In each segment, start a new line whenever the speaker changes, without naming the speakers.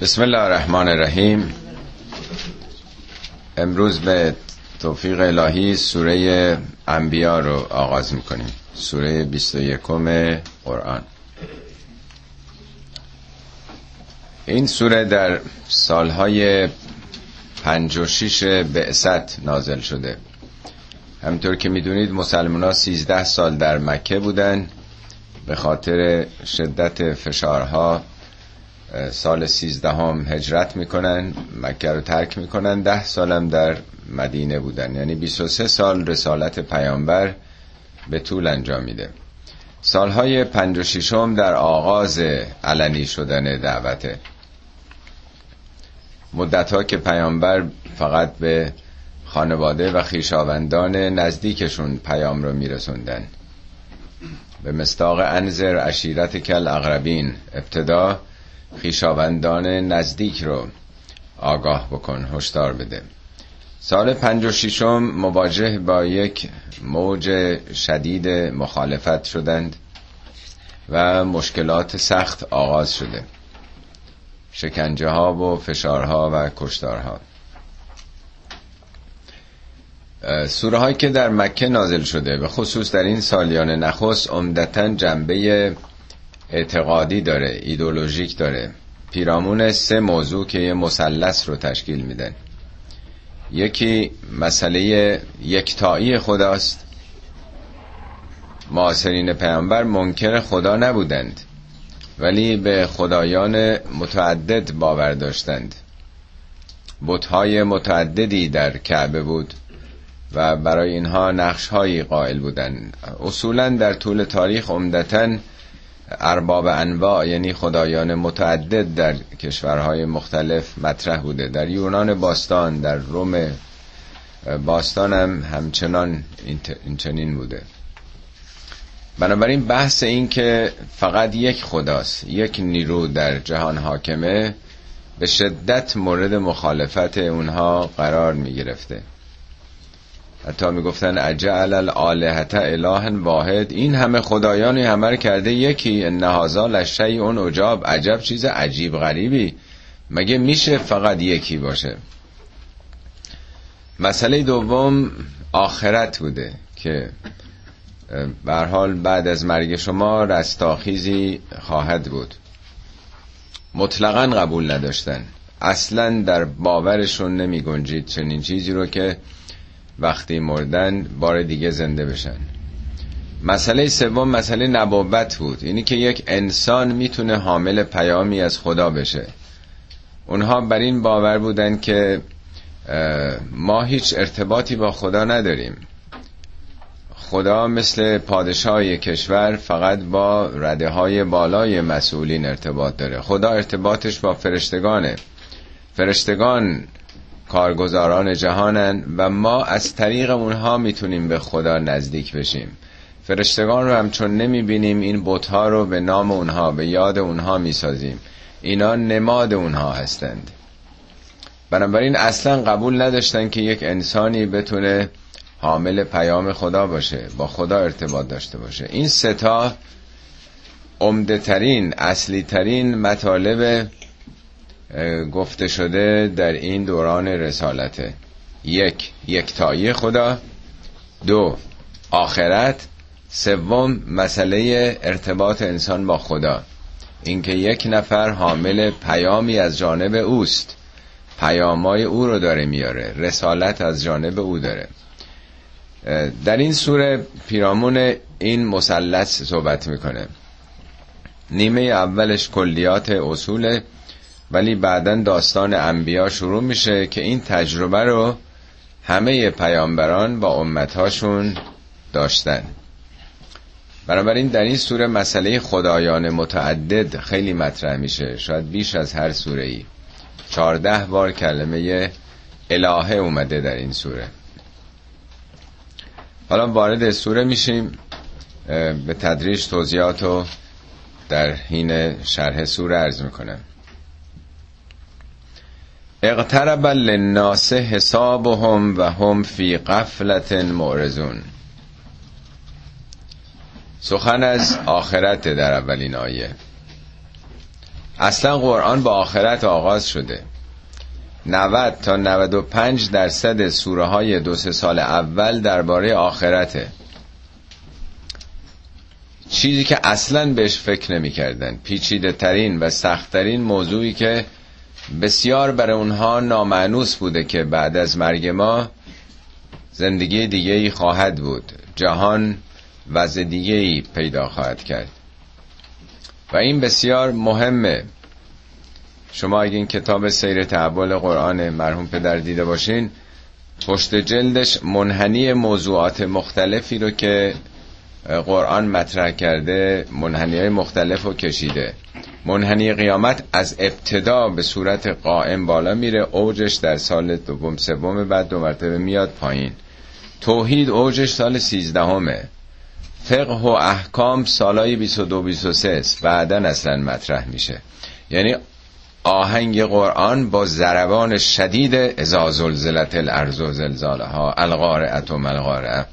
بسم الله الرحمن الرحیم امروز به توفیق الهی سوره انبیا رو آغاز می‌کنیم. سوره 21 قرآن. این سوره در سالهای پنج و شیش بعثت نازل شده. همطور که می‌دونید مسلمان ها سیزده سال در مکه بودن. به خاطر شدت فشارها سال سیزدهم هجرت می‌کنن مکه رو ترک می‌کنن ده سالم در مدینه بودن. یعنی 23 سال رسالت پیامبر به طول انجام میده. سالهای پنج و در آغاز علنی شدن دعوته مدت که پیامبر فقط به خانواده و خیشاوندان نزدیکشون پیام رو میرسوندن. به مستاق انذر عشیرت کل اقربین ابتدا خیشاوندان نزدیک رو آگاه بکن هشدار بده. سال پنج و شیشم مواجه با یک موج شدید مخالفت شدند و مشکلات سخت آغاز شده. شکنجه ها و فشارها و کشتارها. سوره هایی که در مکه نازل شده به خصوص در این سالیان نخست عمدتا جنبه اعتقادی داره ایدولوژیک داره. پیرامون سه موضوع که یه مثلث رو تشکیل میدن. یکی مسئله یکتایی خداست. معاصرین پیامبر منکر خدا نبودند ولی به خدایان متعدد باور داشتند. بتهای متعددی در کعبه بود و برای اینها نقشهایی قائل بودند. اصولا در طول تاریخ عمدتا ارباب انواع یعنی خدایان متعدد در کشورهای مختلف مطرح بوده. در یونان باستان در روم باستان هم همچنان این چنین بوده. بنابراین بحث این که فقط یک خداست یک نیرو در جهان حاکمه به شدت مورد مخالفت اونها قرار می گرفته حتی می‌گفتن اجعل الالهت اله واحد. این همه خدایانی همه کرده یکی. نهازا لشی اون اجاب عجب چیز عجیب غریبی. مگه میشه فقط یکی باشه؟ مسئله دوم آخرت بوده که حال بعد از مرگ شما رستاخیزی خواهد بود. مطلقا قبول نداشتن. اصلا در باورشون نمی گنجید چنین چیزی رو که وقتی مردن بار دیگه زنده بشن. مسئله سوم مسئله نبوت بود. اینی که یک انسان می‌تونه حامل پیامی از خدا بشه. اونها بر این باور بودن که ما هیچ ارتباطی با خدا نداریم. خدا مثل پادشاه کشور فقط با رده های بالای مسئولین ارتباط داره. خدا ارتباطش با فرشتگانه. فرشتگان کارگزاران جهانن و ما از طریق اونها می‌تونیم به خدا نزدیک بشیم. فرشتگان رو هم چون نمی‌بینیم این بتها رو به نام اونها به یاد اونها می‌سازیم. اینا نماد اونها هستند. بنابراین اصلا قبول نداشتن که یک انسانی بتونه حامل پیام خدا باشه با خدا ارتباط داشته باشه. این ستا عمده ترین اصلی ترین مطالب گفته شده در این دوران رسالته. یک یکتایی خدا. دو آخرت. سوم مسئله ارتباط انسان با خدا. اینکه یک نفر حامل پیامی از جانب اوست. پیامای او رو داره میاره. رسالت از جانب او داره. در این سوره پیرامون این مثلث صحبت می‌کنه. نیمه اولش کلیات اصول ولی بعدا داستان انبیا شروع میشه که این تجربه رو همه پیامبران با امتهاشون داشتن. بنابراین در این سوره مسئله خدایان متعدد خیلی مطرح میشه. شاید بیش از هر سوره ای چارده بار کلمه الهه اومده در این سوره. حالا وارد سوره میشیم. به تدریج توضیحات رو در حین شرح سوره عرض می‌کنم. اقترب للناس حسابهم و هم فی قفلت معرضون. سخن از آخرت در اولین آیه. اصلا قرآن با آخرت آغاز شده. 90 تا 95 درصد سوره های دو سه سال اول درباره آخرته. چیزی که اصلا بهش فکر نمی کردن پیچیده ترین و سختترین موضوعی که بسیار برای اونها نامعنوس بوده که بعد از مرگ ما زندگی دیگه ای خواهد بود. جهان وضع دیگه ای پیدا خواهد کرد. و این بسیار مهمه. شما اگه این کتاب سیر تحول قرآن مرحوم پدر دیده باشین پشت جلدش منحنی موضوعات مختلفی رو که قرآن مطرح کرده منحنی های مختلف رو کشیده. منحنی قیامت از ابتدا به صورت قائم بالا میره اوجش در سال دوم سوم بعد دو مرتبه میاد پایین. توحید اوجش سال سیزدهمه. فقه و احکام سالای 22 23 بعدا اصلا مطرح میشه. یعنی آهنگ قرآن با ضربان شدید ازا زلزلت الارض و زلزالها القارعه و ملقارعه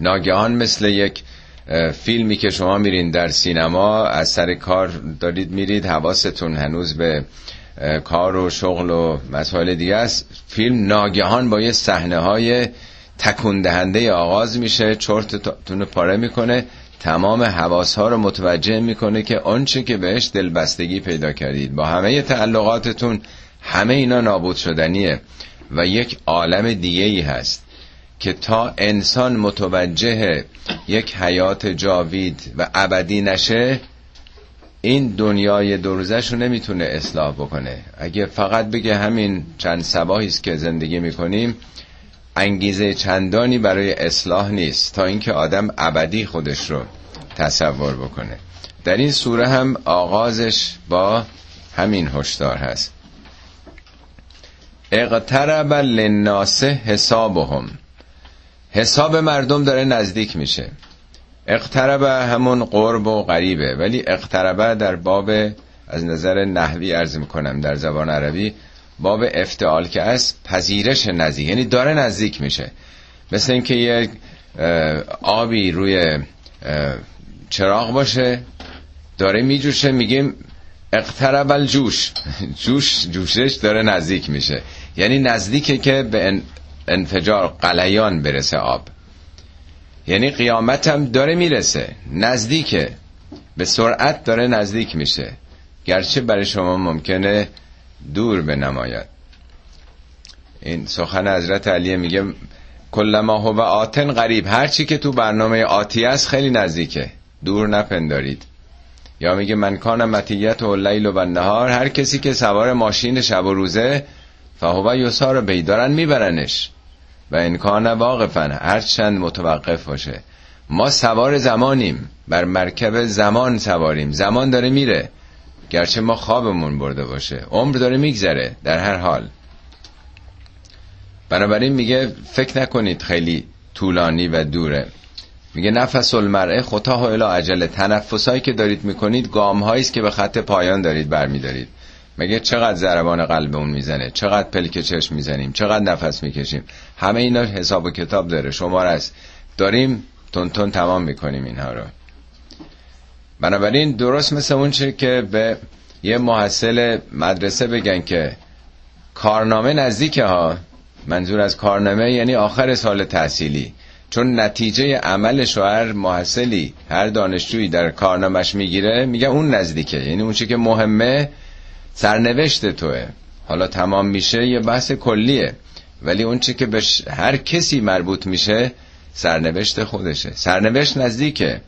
ناگهان مثل یک فیلمی که شما میرین در سینما از سر کار دارید میرید حواستون هنوز به کار و شغل و مسائل دیگه است. فیلم ناگهان با یه صحنه های تکون دهنده آغاز میشه چرتتون پاره می‌کنه تمام حواس ها رو متوجه می‌کنه که آنچه که بهش دلبستگی پیدا کردید. با همه تعلقاتتون همه اینا نابود شدنیه و یک عالم دیگه ای هست. که تا انسان متوجه یک حیات جاوید و ابدی نشه این دنیای روزش رو نمی‌تونه اصلاح بکنه. اگه فقط بگه همین چند سباهی است که زندگی می‌کنیم انگیزه چندانی برای اصلاح نیست تا اینکه آدم ابدی خودش رو تصور بکنه. در این سوره هم آغازش با همین هشدار هست. اقترب للناس حسابهم. حساب مردم داره نزدیک میشه. اقترب همون قرب و غریبه. ولی اقتربه در باب از نظر نحوی ارز می‌کنم در زبان عربی باب افتعال که است پذیرش نزدیک. یعنی داره نزدیک میشه. مثل اینکه یک آبی روی چراغ باشه داره میجوشه میگیم اقترب الجوش. جوش جوشش داره نزدیک میشه. یعنی نزدیکه که به انفجار قلیان برسه آب. یعنی قیامت هم داره می‌رسه. نزدیکه. به سرعت داره نزدیک میشه. گرچه برای شما ممکنه دور به نماید این سخن حضرت علی میگه کلما هو آتن قریب هرچی که تو برنامه آتی است خیلی نزدیکه. دور نپندارید. یا میگه من کان متیت و لیل و نهار. هر کسی که سوار ماشین شب و روزه فهو یسار بی دارن میبرنش. و انکان واقفا هر چند متوقف باشه. ما سوار زمانیم. بر مرکب زمان سواریم. زمان داره میره. گرچه ما خوابمون برده باشه. عمر داره میگذره. در هر حال. بنابراین میگه فکر نکنید خیلی طولانی و دوره. میگه نفس المرعه خطا الا عجله تنفسایی که دارید می‌کنید گام است که به خط پایان دارید برمیدارید. مگه چقدر ضربان قلبمون می‌زنه؟ چقدر پلک چشم می‌زنیم؟ چقدر نفس می‌کشیم؟ همه اینا حساب و کتاب داره. شمار است داریم تون تون تمام می‌کنیم اینها رو. بنابراین درست مثل اون چه که به یه محصل مدرسه بگن که کارنامه نزدیکه ها. منظور از کارنامه یعنی آخر سال تحصیلی. چون نتیجه عمل هر محصلی هر دانشجویی در کارنامش می‌گیره میگه اون نزدیکه. یعنی اون که مهمه سرنوشت توه. حالا تمام میشه یه بحث کلیه. ولی اون که به هر کسی مربوط میشه سرنوشت خودشه. سرنوشت نزدیکه.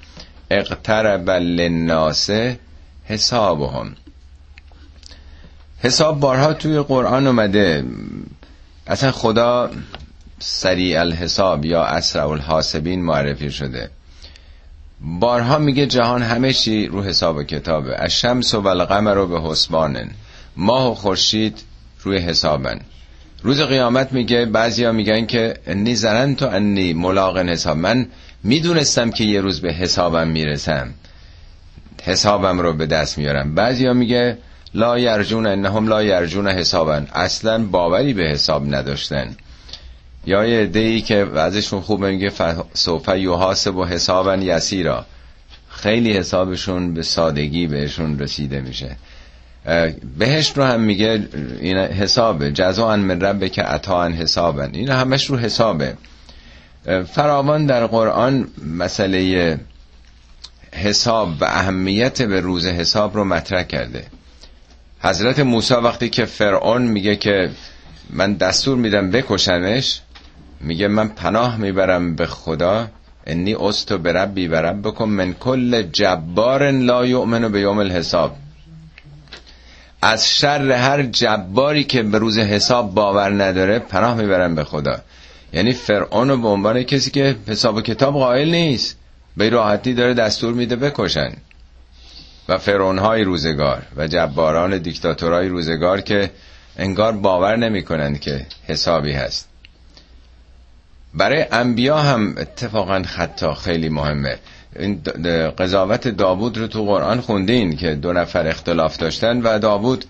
اقترب للناس حسابهم. حساب بارها توی قرآن اومده. اصلا خدا سریع الحساب یا اسرع الحاسبین معرفی شده. بارها میگه جهان همه چی رو حساب و کتابه. الشمس و القمر رو به حسبانن. ماه و خورشید روی حسابن. روز قیامت میگه بعضیا میگن که انی زنن تو انی ملاقن حساب. من می‌دونستم که یه روز به حسابم می‌رسم. حسابم رو به دست میارم. بعضیا میگه لا یرجون انهم لا یرجون حسابن. اصلا باوری به حساب نداشتن. یا یه ای که وضعشون خوبه میگه سوف یحاسب و حسابا یسیرا. خیلی حسابشون به سادگی بهشون رسیده میشه. بهشت رو هم میگه این حسابه. جزا من رب که عطا حسابن. این همش رو حسابه. فراوان در قرآن مسئله حساب و اهمیت به روز حساب رو مطرح کرده. حضرت موسی وقتی که فرعون میگه که من دستور میدم بکشمش میگه من پناه می‌برم به خدا انی استو بربی و بکن من کل جبار لا یؤمن به یوم الحساب. از شر هر جباری که به روز حساب باور نداره پناه می‌برم به خدا. یعنی فرعون به عنوان کسی که حساب و کتاب قائل نیست به راحتی داره دستور میده بکشن. و فرعون های روزگار و جباران دیکتاتورهای روزگار که انگار باور نمی کنند که حسابی هست. برای انبیا هم اتفاقا خطا خیلی مهمه. این قضاوت داوود رو تو قرآن خوندین که دو نفر اختلاف داشتن و داوود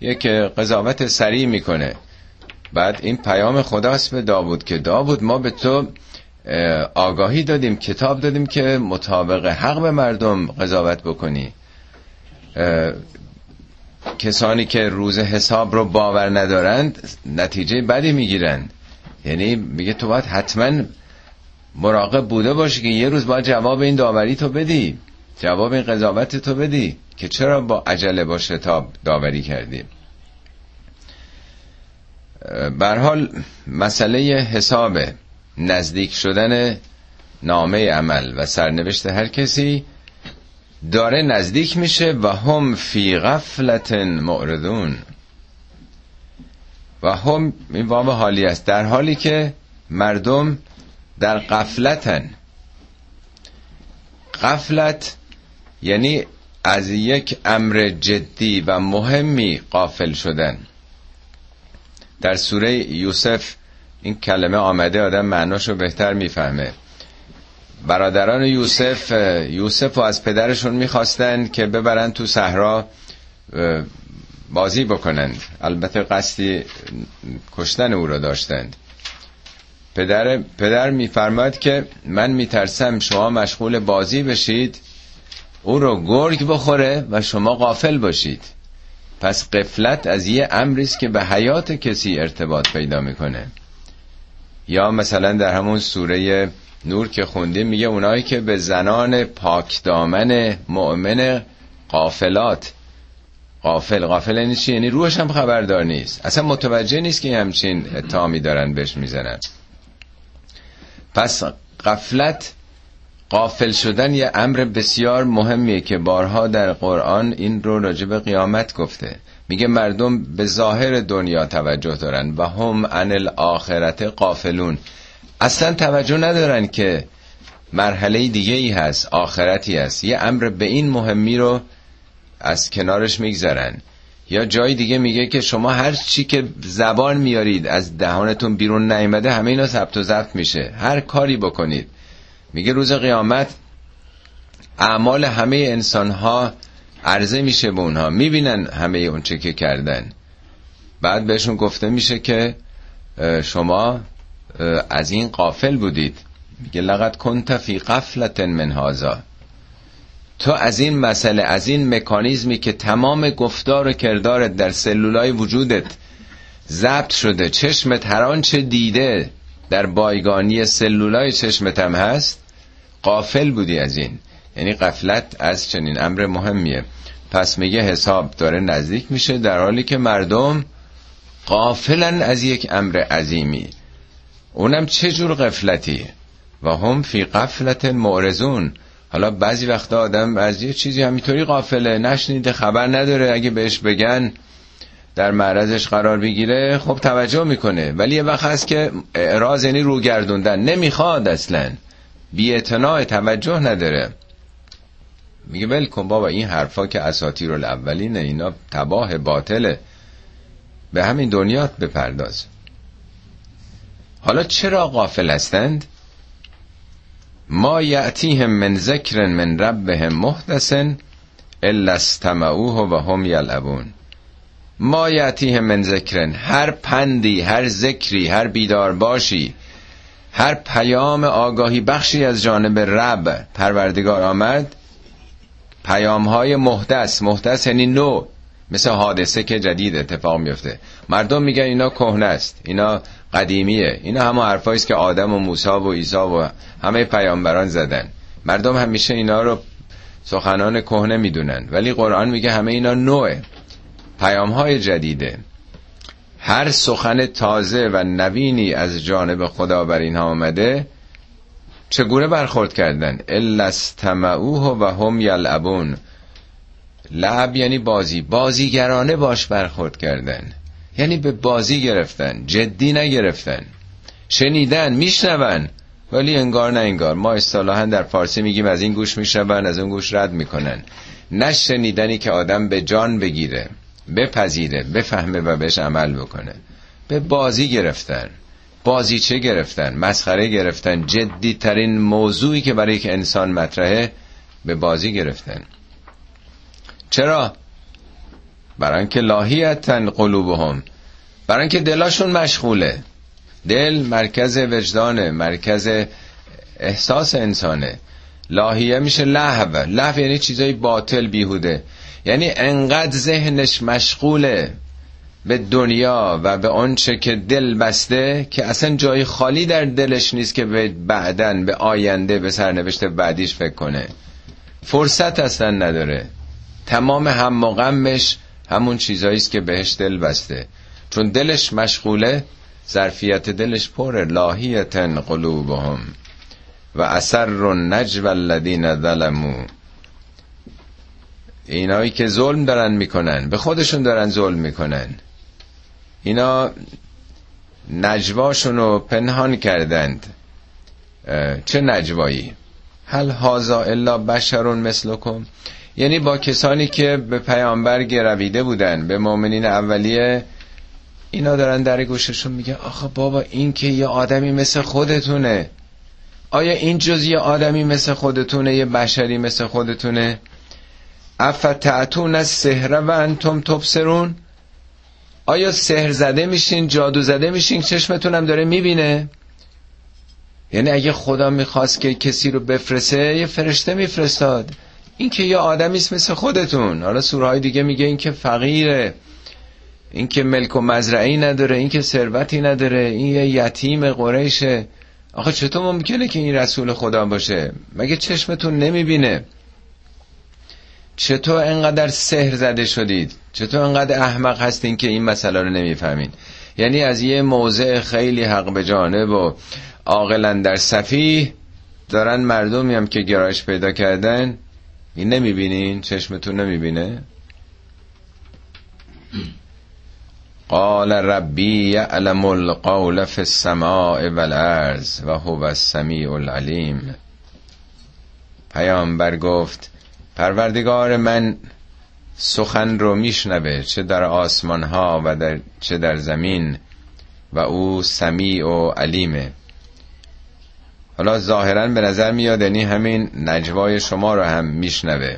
یک قضاوت سریع می‌کنه. بعد این پیام خداست به داوود که داوود ما به تو آگاهی دادیم کتاب دادیم که مطابق حق به مردم قضاوت بکنی. کسانی که روز حساب رو باور ندارند نتیجه بدی می‌گیرند. یعنی میگه تو باید حتما مراقب بوده باشی که یه روز باید جواب این داوری تو بدی. جواب این قضاوت تو بدی که چرا با عجله با شتاب داوری کردی. حال مسئله حساب نزدیک شدن نامه عمل و سرنوشت هر کسی داره نزدیک میشه و هم فی غفلت معرضون. و هم این وام حالی است در حالی که مردم در قفلتن قفلت یعنی از یک امر جدی و مهمی قافل شدن. در سوره یوسف این کلمه آمده آدم معناشو بهتر می‌فهمه. برادران یوسف یوسف رو از پدرشون می‌خواستن که ببرن تو صحرا بازی بکنند. البته قصدی کشتن او را داشتند. پدر, پدر میفرماد که من میترسم شما مشغول بازی بشید او رو گرگ بخوره و شما غافل باشید. پس قفلت از یه امریست که به حیات کسی ارتباط پیدا می‌کنه. یا مثلا در همون سوره نور که خوندیم میگه اونایی که به زنان پاک دامن مؤمن قافلات قافل قافل یعنی چی یعنی روحش هم خبردار نیست. اصلا متوجه نیست که همچین اتهامی دارن بهش می‌زنن. پس قفلت قافل شدن یه امر بسیار مهمیه که بارها در قرآن این رو راجب قیامت گفته. میگه مردم به ظاهر دنیا توجه دارن و هم عن الاخرت قافلون اصلا توجه ندارن که مرحله دیگه ای هست آخرتی هست. یه امر به این مهمی رو از کنارش میگذرن. یا جای دیگه میگه که شما هر چی که زبان میارید از دهانتون بیرون نیامده همه اینا ثبت و ضبط میشه. هر کاری بکنید. میگه روز قیامت اعمال همه انسان ها عرضه میشه به اونها. می‌بینن همه اون چه که کردن. بعد بهشون گفته میشه که شما از این قافل بودید. میگه لقد کنت فی قفلت من هازا تو از این مسئله از این مکانیزمی که تمام گفتار و کردارت در سلولای وجودت ضبط شده چشمت هر آنچه دیده در بایگانی سلولای چشمت هم هست قافل بودی از این. یعنی قفلت از چنین امر مهمیه. پس میگه حساب داره نزدیک میشه در حالی که مردم قافلن از یک امر عظیمی. اونم چه جور قفلتی و هم فی قفلت معرضون. حالا بعضی وقتا آدم از یه چیزی همینطوری قافله نشنیده خبر نداره. اگه بهش بگن در معرضش قرار بگیره خب توجه می‌کنه. ولی یه وقت هست که اعراض یعنی رو گردوندن نمی‌خواد اصلا. بی توجه نداره. میگه ول کن بابا این حرفا که اساطیر الاولینه اینا تباه باطله. به همین دنیات بپرداز. حالا چرا غافل هستند؟ ما یعتیهم من ذکر من ربهم محدثن الا استمعوه و هم یلعبون. ما یعتیهم من ذکرن. هر پندی هر ذکری هر بیدار باشی هر پیام آگاهی بخشی از جانب رب پروردگار آمد. پیام های محدث محدث یعنی نو مثل حادثه که جدید اتفاق میفته مردم میگن اینا کهنه است. اینا قدیمیه. اینا همه حرفایی که آدم و موسی و عیسی و همه پیامبران زدن. مردم همیشه اینا رو سخنان کهنه می‌دونن. ولی قرآن میگه همه اینا نوعه. پیام های جدیده. هر سخن تازه و نوینی از جانب خدا بر اینها آمده چگونه برخورد کردن؟ الا استمعوه و هم یلعبون. لعب یعنی بازی. بازیگرانه باش برخورد کردن. یعنی به بازی گرفتن جدی نگرفتن. شنیدن میشنون ولی انگار نه انگار. ما اصطلاحا در فارسی میگیم از این گوش میشنون از اون گوش رد می‌کنن. نه شنیدنی که آدم به جان بگیره بپذیره بفهمه و بهش عمل بکنه. به بازی گرفتن. بازی چه گرفتن مسخره گرفتن جدی ترین موضوعی که برای یک انسان مطرحه به بازی گرفتن. چرا؟ برای اینکه لاهیتن قلوبهم. برای اینکه دلاشون مشغوله. دل مرکز وجدانه مرکز احساس انسانه. لاهیه میشه لحو لحو یعنی چیزای باطل بیهوده. یعنی انقدر ذهنش مشغوله به دنیا و به آنچه که دل بسته که اصلا جای خالی در دلش نیست که به بعدن به آینده به سرنوشت بعدیش فکر کنه. فرصت اصلا نداره. تمام هم و غمش همون چیزایی است که بهش دل بسته. چون دلش مشغوله ظرفیت دلش پر لاهیتن قلوبهم. و اثر نجو الذین ظلموا. اینایی که ظلم دارن می‌کنن به خودشون دارن ظلم می‌کنن. اینا نجواشون رو پنهان کردند. چه نجوایی؟ هل هازا الا بشرون مثلکم؟ یعنی با کسانی که به پیامبر گرویده بودن به مؤمنین اولیه اینا دارن در گوششون میگن آخه بابا این که یه آدمی مثل خودتونه. آیا این جز یه آدمی مثل خودتونه یه بشری مثل خودتونه؟ افتعتون از سهره و انتم تبصرون؟ آیا سهر زده میشین جادو زده میشین؟ چشمتونم داره می‌بینه؟ یعنی اگه خدا می‌خواست که کسی رو بفرسته یه فرشته میفرستاد. این که یه آدمیست مثل خودتون. حالا سورهای دیگه میگه این که فقیره. این که ملک و مزرعی نداره این که ثروتی نداره این یه یتیم قریشه. آخه چطور ممکنه که این رسول خدا باشه؟ مگه چشمتون نمی‌بینه؟ چطور انقدر سحر زده شدید؟ چطور انقدر احمق هستین که این مسئله رو نمی‌فهمین؟ یعنی از یه موضع خیلی حق به جانب و عاقلا در صفیح دارن مردمی هم که گرایش پیدا کردن این نمی‌بینین چشمتون نمی‌بینه؟ قال ربی یعلم القول فی السماء والارض و هو السمیع العلیم. پیامبر گفت پروردگار من سخن رو میشنوه چه در آسمان ها و در چه در زمین و او سمیع و علیمه. حالا ظاهرا به نظر میاد یعنی همین نجوای شما رو هم میشنوه.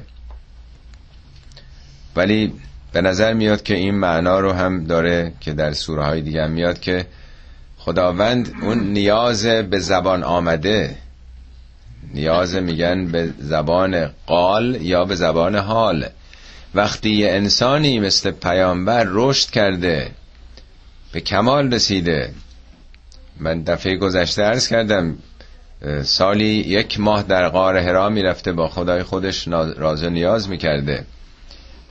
ولی به نظر میاد که این معنا رو هم داره که در سوره های دیگه هم میاد که خداوند اون نیاز به زبان آمده. نیاز میگن به زبان قال یا به زبان حال. وقتی یه انسانی مثل پیامبر رشد کرده به کمال رسیده. من دفعه گذشته ارز کردم سالی یک ماه در غار هرا می‌رفته با خدای خودش راز و نیاز می‌کرده.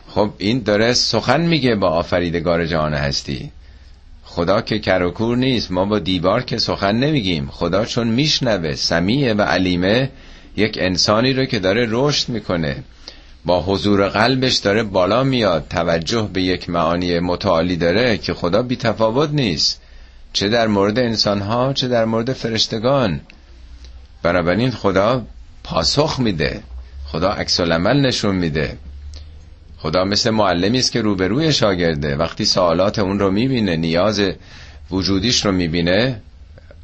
خب این داره سخن میگه با آفریدگار جهان هستی. خدا که کرکور نیست ما با دیوار که سخن نمیگیم. خدا چون میشنوه سمیه و علیمه یک انسانی رو که داره رشد می‌کنه. با حضور قلبش داره بالا میاد. توجه به یک معانی متعالی داره که خدا بی تفاوت نیست. چه در مورد انسان ها چه در مورد فرشتگان. بنابراین خدا پاسخ میده. خدا عکس نشون میده. خدا مثل معلمی است که روبروی شاگرده. وقتی سوالات اون رو می‌بینه نیاز وجودیش رو می‌بینه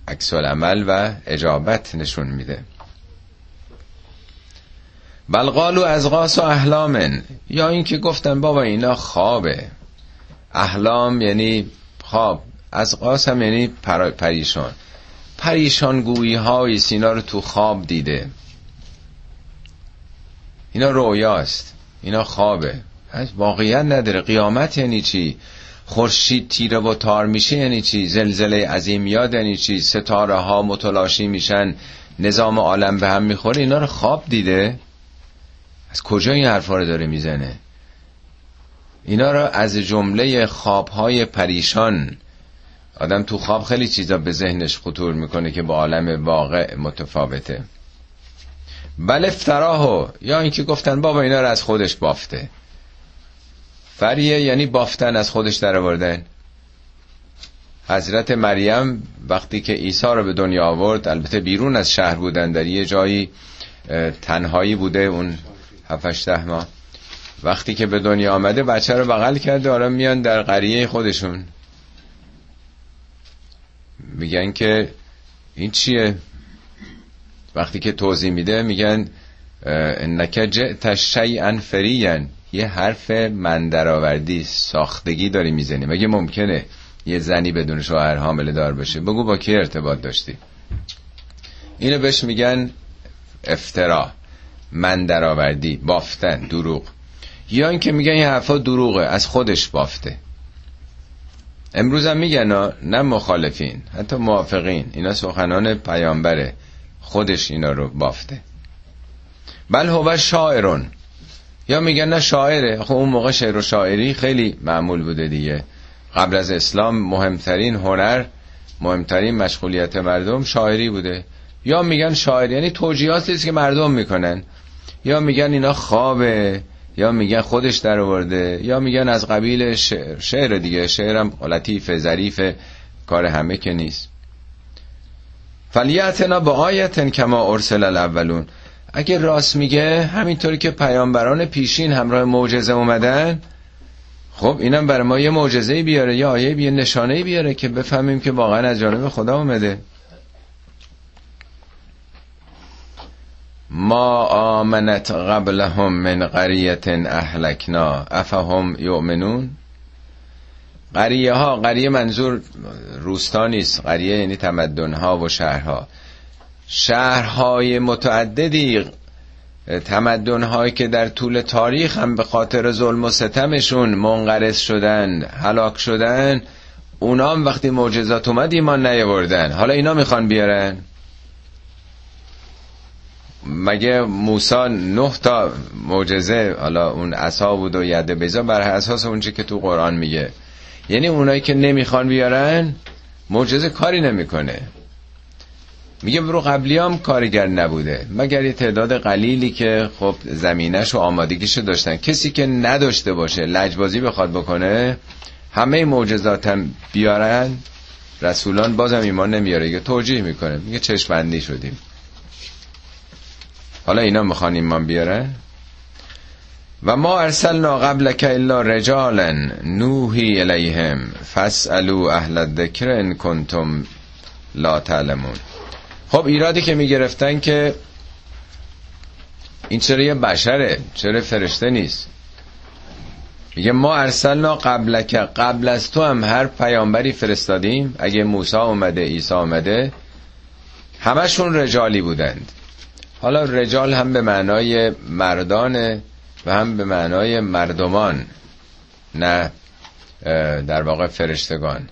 عکس عمل و اجابت نشون میده. بل قالو از غاس و احلامن. یا اینکه گفتن بابا اینا خوابه. احلام یعنی خواب. از قاس هم یعنی پریشان پریشان. گویی های سینا رو تو خواب دیده. اینا رویاست. اینا خوابه. واقعیت نداره. قیامت یعنی چی؟ خورشید تیره و تار میشه یعنی چی؟ زلزله عظیم یاد یعنی چی؟ ستاره ها متلاشی میشن. نظام عالم به هم می‌خوره. اینا رو خواب دیده. از کجا این حرفا رو داره می‌زنه؟ اینا رو از جمله خوابهای پریشان آدم تو خواب خیلی چیزا به ذهنش خطور می‌کنه که با عالم واقع متفاوته. بل افتراهو یا اینکه گفتن بابا اینا رو از خودش بافته. فریه یعنی بافتن از خودش در آوردن. حضرت مریم وقتی که عیسی رو به دنیا آورد البته بیرون از شهر بودن در یه جایی تنهایی بوده اون هفتش ده ماه. وقتی که به دنیا آمده بچه رو بغل کرده آره میان در قریه خودشون. میگن که این چیه؟ وقتی که توضیح میده میگن انک جئت شیئا یه حرف من درآوردی ساختگی داری می‌زنی. مگه ممکنه یه زنی بدون شوهر حامله دار بشه بگو با کی ارتباط داشتی. اینو بهش میگن افترا من درآوردی بافتن دروغ. یا اینکه میگن این حرفا دروغه از خودش بافته. امروز هم میگن نه مخالفین حتی موافقین. اینا سخنان پیامبره. خودش اینا رو بافته. بل هو شاعرون. یا میگن نه شاعره. خب اون موقع شعر و شاعری خیلی معمول بوده دیگه. قبل از اسلام مهمترین هنر مهمترین مشغولیت مردم شاعری بوده. یا میگن شاعر یعنی توجیهاتی است که مردم می‌کنن. یا میگن اینا خوابه. یا میگن خودش در آورده یا میگن از قبیل شعر. شعر دیگه شعرم لطیف ظریف کار همه که نیست. فلیتنا با آیتن کما ارسل الاولون. اگه راست میگه همینطوری که پیامبران پیشین همراه معجزه اومدن خب اینم برای ما یه معجزه بیاره یه آیه یه نشانه بیاره که بفهمیم که واقعا از جانب خدا اومده. ما آمنت قبلهم من قریت اهلکنا افهم یؤمنون؟ قریه ها قریه منظور روستا نیست. قریه یعنی تمدن ها و شهرها. شهرهای متعددی تمدن هایی که در طول تاریخ هم به خاطر ظلم و ستمشون منقرض شدن هلاک شدن اونا وقتی معجزات اومد ایمان نیاوردن. حالا اینا می‌خوان بیارن؟ مگه موسا نه تا معجزه حالا اون عصا بود و یده بیزا بر اساس اونچه که تو قرآن میگه. یعنی اونایی که نمی‌خوان بیارن معجزه کاری نمی‌کنه. میگه برو قبلی هم کارگر نبوده. مگر یه تعداد قلیلی که خب زمینش و آمادگیشو داشتن. کسی که نداشته باشه لجبازی بخواد بکنه همه معجزات هم بیارن رسولان بازم ایمان نمیاره. یه توجیه می‌کنه. میگه چشمندی شدیم. حالا اینا می‌خوان ایمان بیارن و ما ارسلنا قبلک الا رجالا نوحی الیهم فاسالو اهل الذکر ان کنتم لا تعلمون. خب ایرادی که می‌گرفتن که این چرا یه بشره؟ چرا فرشته نیست؟ میگه ما ارسلنا قبلک قبل از تو هم هر پیامبری فرستادیم. اگه موسی اومده عیسی اومده همشون رجالی بودند. حالا رجال هم به معنای مردان و هم به معنای مردمان نه در واقع فرشتگان.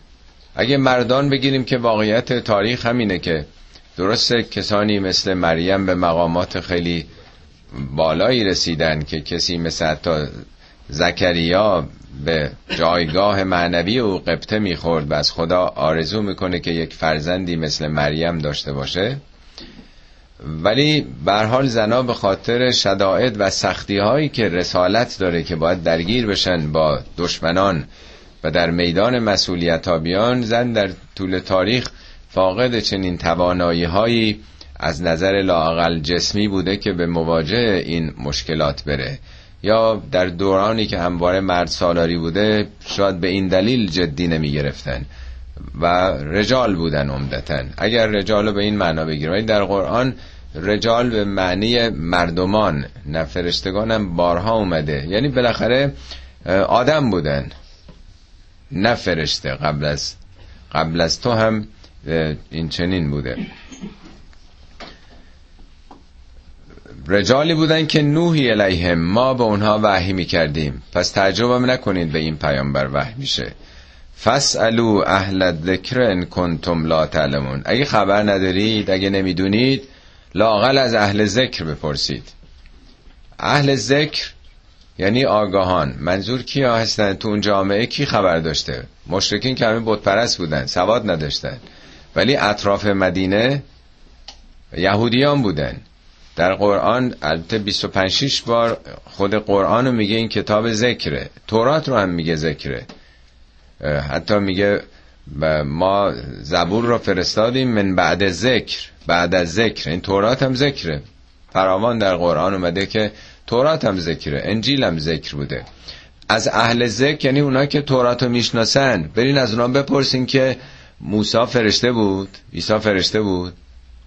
اگه مردان بگیریم که واقعیت تاریخ همینه که درسته کسانی مثل مریم به مقامات خیلی بالایی رسیدن که کسی مثل حتی زکریا به جایگاه معنوی او قبطه می‌خورد و از خدا آرزو می‌کنه که یک فرزندی مثل مریم داشته باشه. ولی به حال زنا به خاطر شدائد و سختی هایی که رسالت داره که باید درگیر بشن با دشمنان و در میدان مسئولیت بیان زن در طول تاریخ فاقد چنین توانایی هایی از نظر لاقل جسمی بوده که به مواجه این مشکلات بره. یا در دورانی که همواره مرد سالاری بوده شاید به این دلیل جدی نمی گرفتن و رجال بودن عمدتا. اگر رجال به این معنا بگیریم در قرآن رجال به معنی مردمان نه فرشتگان هم بارها اومده. یعنی بالاخره آدم بودن. نه فرشته قبل از قبل از تو هم این چنین بوده. رجالی بودن که نوحی الیهم ما به اونها وحی می‌کردیم. پس تعجب هم نکنید به این پیامبر وحی میشه. فسالو اهل ذکر ان کنتم لا تعلمون. اگه خبر ندارید اگه نمی‌دونید لاقل از اهل ذکر بپرسید. اهل ذکر یعنی آگاهان. منظور کیا هستن؟ تو اون جامعه کی خبر داشته؟ مشرکین که همه بودپرست بودن سواد نداشتن. ولی اطراف مدینه یهودیان بودن. در قرآن البته 25 6 بار خود قرآن رو میگه این کتاب ذکره. تورات رو هم میگه ذکره. حتی میگه ما زبور رو فرستادیم من بعد ذکر بعد از ذکر. این تورات هم ذکره. فراوان در قرآن اومده که تورات هم ذکره انجیل هم ذکر بوده. از اهل ذکر یعنی اونا که تورات رو می‌شناسن. برین از اونا بپرسین که موسی فرشته بود عیسی فرشته بود.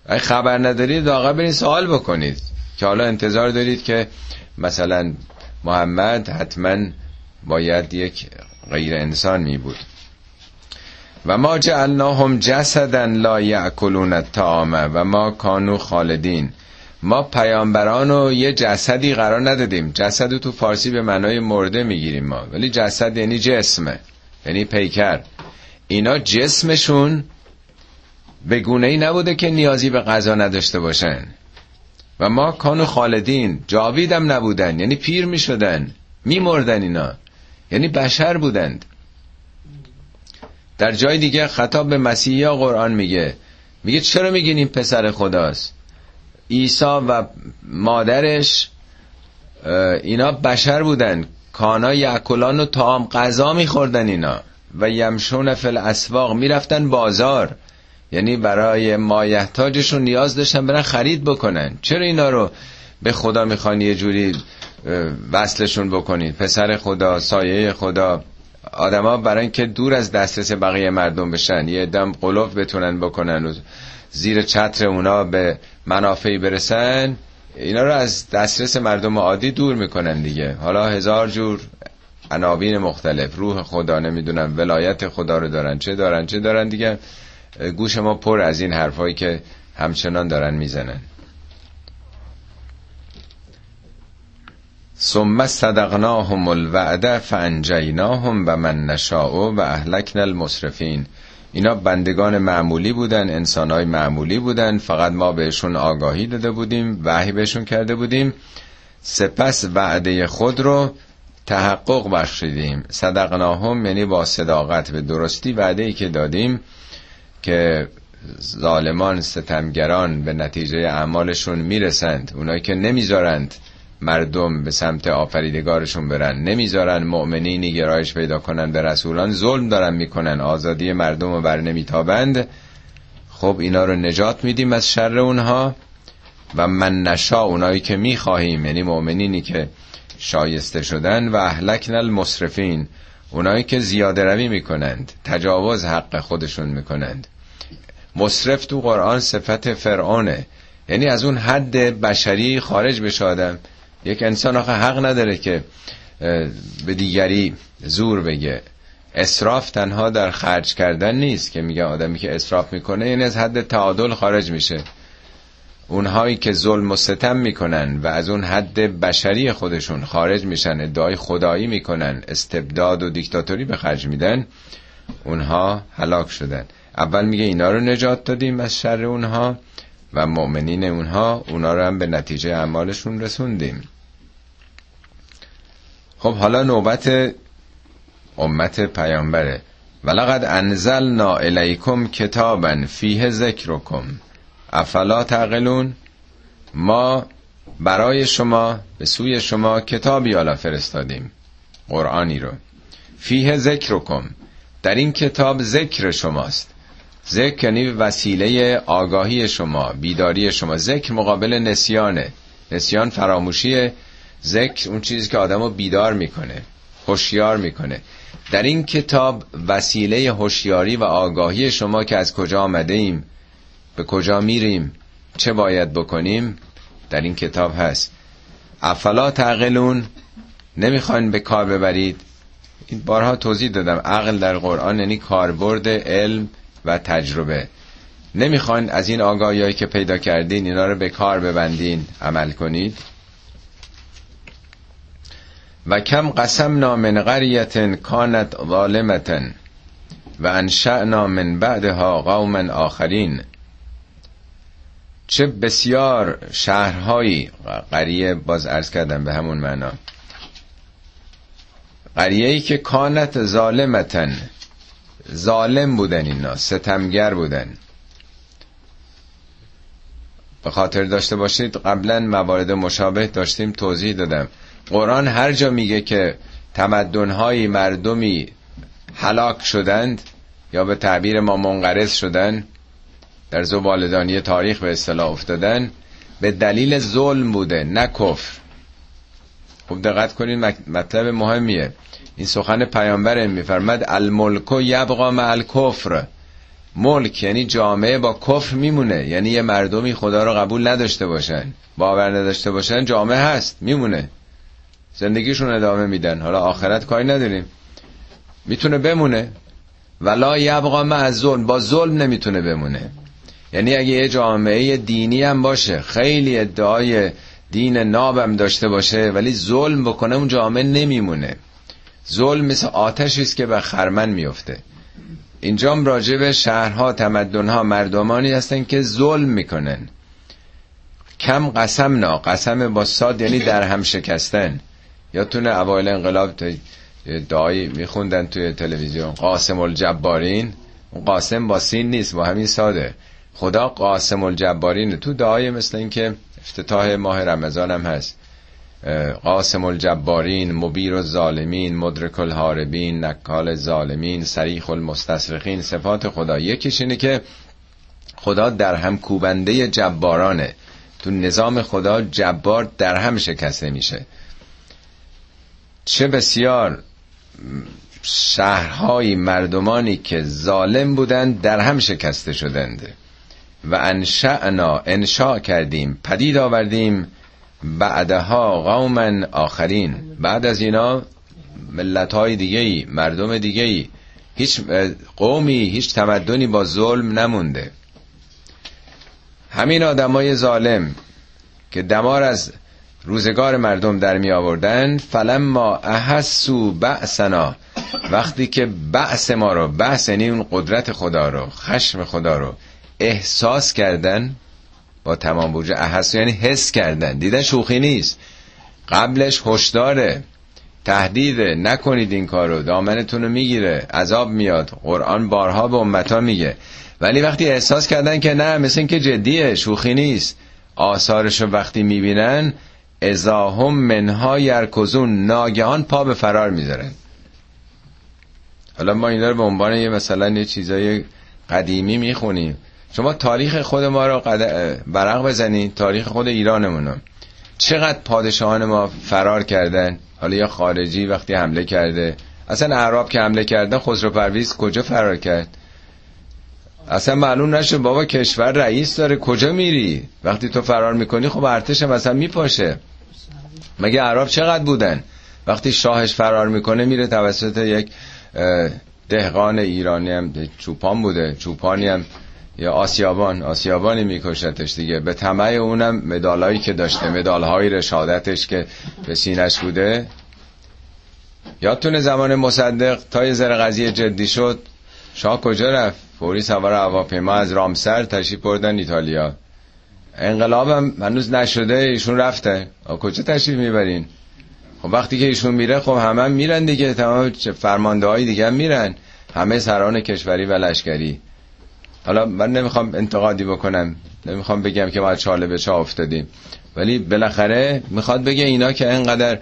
اگه خبر ندارید واقعا برین سوال بکنید. که حالا انتظار دارید که مثلا محمد حتما باید یک غیر انسان می بود. و ما جعلناهم جسدا لا یاکلون الطعام و ما کانو خالدین. ما پیامبران رو یه جسدی قرار ندادیم. جسد تو فارسی به معنای مرده می‌گیریم ما. ولی جسد یعنی جسمه یعنی پیکر. اینا جسمشون به گونه ای نبوده که نیازی به غذا نداشته باشن. و ما کانو خالدین جاویدم نبودن یعنی پیر می شدن می مردن اینا. یعنی بشر بودند. در جای دیگه خطاب به مسیحی قرآن میگه. میگه چرا میگین این پسر خداست؟ عیسی و مادرش اینا بشر بودن کانا یعکلان و تام غذا میخوردن اینا. و یمشون فل اسواق می‌رفتن بازار. یعنی برای مایحتاجشون نیاز داشتن برن خرید بکنن. چرا اینا رو به خدا می‌خوان یه جوری وصلشون بکنید پسر خدا سایه خدا. آدما برای اینکه دور از دسترس بقیه مردم بشن یه دم قلوف بتونن بکنن. و زیر چتر اونا به منافعی برسن اینا رو از دسترس مردم عادی دور می‌کنن دیگه. حالا هزار جور عناوین مختلف. روح خدا نمی‌دونم ولایت خدا رو دارن. چه دارن؟ چه دارن دیگه؟ گوش ما پر از این حرفایی که همچنان دارن می‌زنن. ثم صدقناهم الوعده فانجیناهم و من نشاء و اهلکنا المسرفین. اینا بندگان معمولی بودن انسانهای معمولی بودن. فقط ما بهشون آگاهی داده بودیم وحی بهشون کرده بودیم. سپس وعده خود رو تحقق بخشیدیم. صدقناهم یعنی با صداقت. به درستی وعده ای که دادیم که ظالمان ستمگران به نتیجه اعمالشون می‌رسند. اونایی که نمی‌ذارند مردم به سمت آفریدگارشون برن. نمی‌ذارن مؤمنینی گرایش پیدا کنن به رسولان. ظلم دارن می‌کنن. آزادی مردم رو بر نمیتابند. خب اینا رو نجات میدیم از شر اونها و من نشا اونایی که می‌خواهیم. یعنی مؤمنینی که شایسته شدن و اهلکن المصرفین اونایی که زیاده روی می‌کنند. تجاوز حق خودشون می‌کنند. مصرف تو قرآن صفت فرعونه. یعنی از اون حد بشری خارج بشه آدم. یک انسان آخه حق نداره که به دیگری زور بگه. اسراف تنها در خرج کردن نیست که میگه آدمی که اسراف می‌کنه یعنی از حد تعادل خارج میشه. اونهایی که ظلم و ستم می‌کنن و از اون حد بشری خودشون خارج میشن ادعای خدایی می‌کنن استبداد و دیکتاتوری به خرج میدن اونها هلاک شدن. اول میگه اینا رو نجات دادیم از شر اونها. و مؤمنین اونها اونا رو هم به نتیجه اعمالشون رسوندیم. خب حالا نوبت امت پیامبره. ولقد انزلنا الیکم کتابا فیه ذکرکم. افلا تعقلون؟ ما برای شما به سوی شما کتابی حالا فرستادیم قرآنی رو. فیه ذکرکم. در این کتاب ذکر شماست. ذکر یعنی وسیله آگاهی شما بیداری شما. ذکر مقابل نسیانه. نسیان فراموشی ذکر اون چیزی که آدمو بیدار می‌کنه هوشیار می‌کنه. در این کتاب وسیله هوشیاری و آگاهی شما که از کجا آمده ایم به کجا میریم چه باید بکنیم در این کتاب هست. افلا تعقلون نمی‌خواین به کار ببرید. این بارها توضیح دادم. عقل در قرآن یعنی کاربرد علم. و تجربه. نمی‌خواین از این آگاهی که پیدا کردین اینا رو به کار ببندین عمل کنید. و کم قسمنا من قریت کانت ظالمتن و انشأنا من بعدها قوما آخرین. چه بسیار شهرهایی قریه باز ارز کردم به همون معنا. قریه ای که کانت ظالمتن ظالم بودن اینا ستمگر بودن. به خاطر داشته باشید قبلا موارد مشابه داشتیم توضیح دادم. قرآن هر جا میگه که تمدنهای مردمی هلاک شدند یا به تعبیر ما منقرض شدن در زبالدانی تاریخ به اصطلاح افتادن به دلیل ظلم بوده نه کفر. خوب دقت کنید مطلب مهمیه. این سخن پیامبر میفرمد الملک یبقا مع الکفر. ملک یعنی جامعه با کفر میمونه. یعنی یه مردمی خدا رو قبول نداشته باشن. باور نداشته باشن جامعه هست میمونه. زندگیشون ادامه میدن. حالا آخرت کاری نداریم. می‌تونه بمونه. ولا یبقا مع ظلم با ظلم نمی‌تونه بمونه. یعنی اگه یه جامعه دینی هم باشه خیلی ادعای دین نابم داشته باشه ولی ظلم بکنه اون جامعه نمیمونه. ظلم مثل آتشی است که به خرمن میفته اینجام راجع به شهرها تمدنها مردمانی هستن که ظلم می‌کنن. کم قسم نا قسم با ساد یعنی در هم شکستن. یادتونه اوایل انقلاب دعایی میخوندن توی تلویزیون. قاسم الجبارین. قاسم با سین نیست با همین ساده. خدا قاسم الجبارین تو دعای مثل این که افتتاح ماه رمضان هم هست. قاسم الجبارین مبیر الظالمین مدرک الهاربین نکال الظالمین سریخ المستصرخین صفات خدا. یکیش اینه که خدا در هم کوبنده جبارانه. تو نظام خدا جبار در هم شکسته میشه. چه بسیار شهرهای مردمانی که ظالم بودند در هم شکسته شدند. و انشأنا انشاء کردیم پدید آوردیم بعدها قوما آخرین. بعد از اینا ملت های دیگه مردم دیگه هیچ قومی هیچ تمدنی با ظلم نمونده. همین آدمای ظالم که دمار از روزگار مردم در می آوردن فلما احسو بأسنا. وقتی که بأس ما رو بأس یعنی اون قدرت خدا رو خشم خدا رو احساس کردن با تمام وجود احسو یعنی حس کردن. دیدن شوخی نیست. قبلش هشداره. تهدیده. نکنید این کارو. دامنتون رو می‌گیره. عذاب میاد. قرآن بارها به امتا میگه. ولی وقتی احساس کردن که نه مثل این که جدیه شوخی نیست. آثارش رو وقتی می‌بینن ازا هم منها یرکزون. ناگهان پا به فرار می‌ذارن. حالا ما اینا رو به عنوان یه مثلا یه چیزای قدیمی می‌خونیم. شما تاریخ خود ما رو. برق بزنید تاریخ خود ایرانمونو چقدر پادشاهان ما فرار کردن؟ حالا یا خارجی وقتی حمله کرده. اصلا اعراب که حمله کردن خسرو پرویز کجا فرار کرد؟ اصلا معلوم نشه بابا کشور رئیس داره کجا میری؟ وقتی تو فرار می‌کنی خب ارتش مثلا میپاشه. مگه عرب چقدر بودن؟ وقتی شاهش فرار می‌کنه میره توسط یک دهقان ایرانی هم چوپان بوده چوپانی هم یا آسیابان. آسیابانی میکشتش دیگه. به طمع اونم مدالایی که داشته. مدالهای رشادتش که به سینش بوده. یادتونه زمان مصدق؟ تا یه ذره قضیه جدی شد شاه کجا رفت؟ فوری سوار هواپیما از رامسر تشریف بردن ایتالیا. انقلابم هنوز نشده. ایشون رفته. کجا تشریف می‌برین؟ خب وقتی که ایشون میره خب همه هم میرن دیگه. تمام فرمانده های دیگه هم میرن. همه سران کشوری و لشکری. حالا من نمی‌خوام انتقادی بکنم نمی‌خوام بگم که ما چاله به چا افتادیم. ولی بالاخره می‌خواد بگه اینا که اینقدر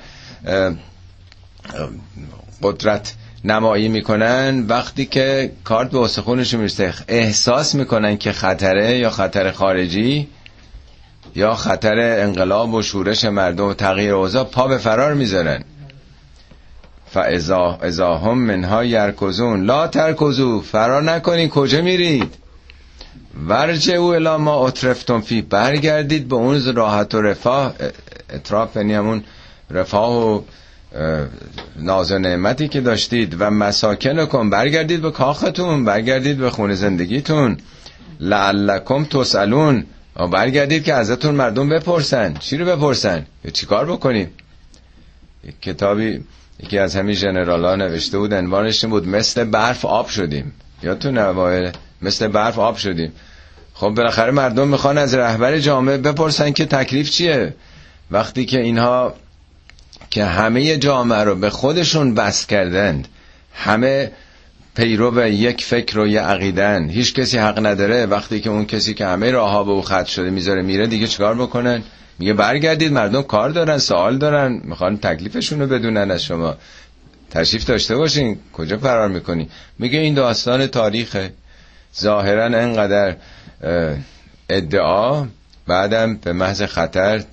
قدرت نمایی می‌کنن وقتی که کارت به استخونش می‌رسه احساس می‌کنن که خطره یا خطر خارجی یا خطر انقلاب و شورش مردم و تغییر اوضاع پا به فرار می‌ذارن. فاذا اذا هم منها یرکزون. لا ترکزو فرار نکنین. کجا میرید؟ ورجه او الا ما اطرفتون فی برگردید به اون راحت و رفاه اطراف یعنی همون رفاه و ناز و نعمتی که داشتید و مساکن کن برگردید به کاختون برگردید به خونه زندگیتون. لعلکم تسالون برگردید که ازتون مردم بپرسن. چی رو بپرسن؟ یا چیکار بکنیم؟ کتابی یکی از همین جنرال ها نوشته بود عنوانش بود مثل برف آب شدیم. یادتون اوایل؟ مثل برف آب شدیم. خب بالاخره مردم می‌خوان از رهبر جامعه بپرسن که تکلیف چیه. وقتی که اینها که همه جامعه رو به خودشون بس کردند همه پیرو یک فکر و یه عقیدن هیچ کسی حق نداره. وقتی که اون کسی که همه راه ها به او خط شده می‌ذاره میره دیگه چیکار بکنن؟ میگه برگردید مردم کار دارن سوال دارن می‌خوان تکلیفشون رو بدونن از شما. تشریف داشته باشین کجا فرار می‌کنی؟ میگه این داستان تاریخه. ظاهرا انقدر ادعا بعدم به محض خطر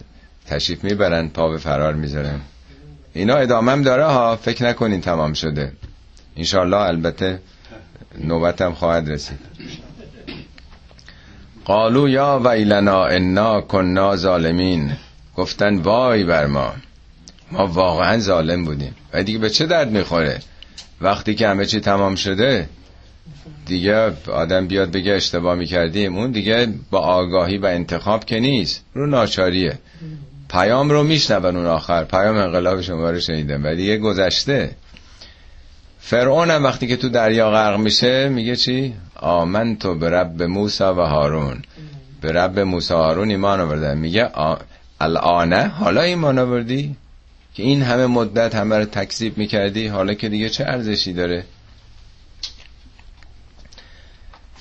تشریف می‌برن پا به فرار می‌ذارن. اینا ادامم داره ها فکر نکنین تمام شده. انشالله البته نوبتم خواهد رسید. قالو یا ویلنا انا کننا ظالمین. گفتن وای بر ما. ما واقعا ظالم بودیم. و دیگه به چه درد می‌خوره؟ وقتی که همه چی تمام شده دیگه آدم بیاد بگه اشتباه می‌کردیم. اون دیگه با آگاهی و انتخاب که نیست. رو ناچاریه. پیام رو میشنون اون آخر. پیام انقلاب شما رو شنیدم و دیگه گذشته. فرعون هم وقتی که تو دریا غرق میشه میگه چی؟ آمن تو به رب موسا و هارون. به رب موسا هارون ایمان آوردن. میگه الانه حالا ایمان آوردی؟ که این همه مدت همه رو تکذیب می‌کردی؟ حالا که دیگه چه ارزشی داره؟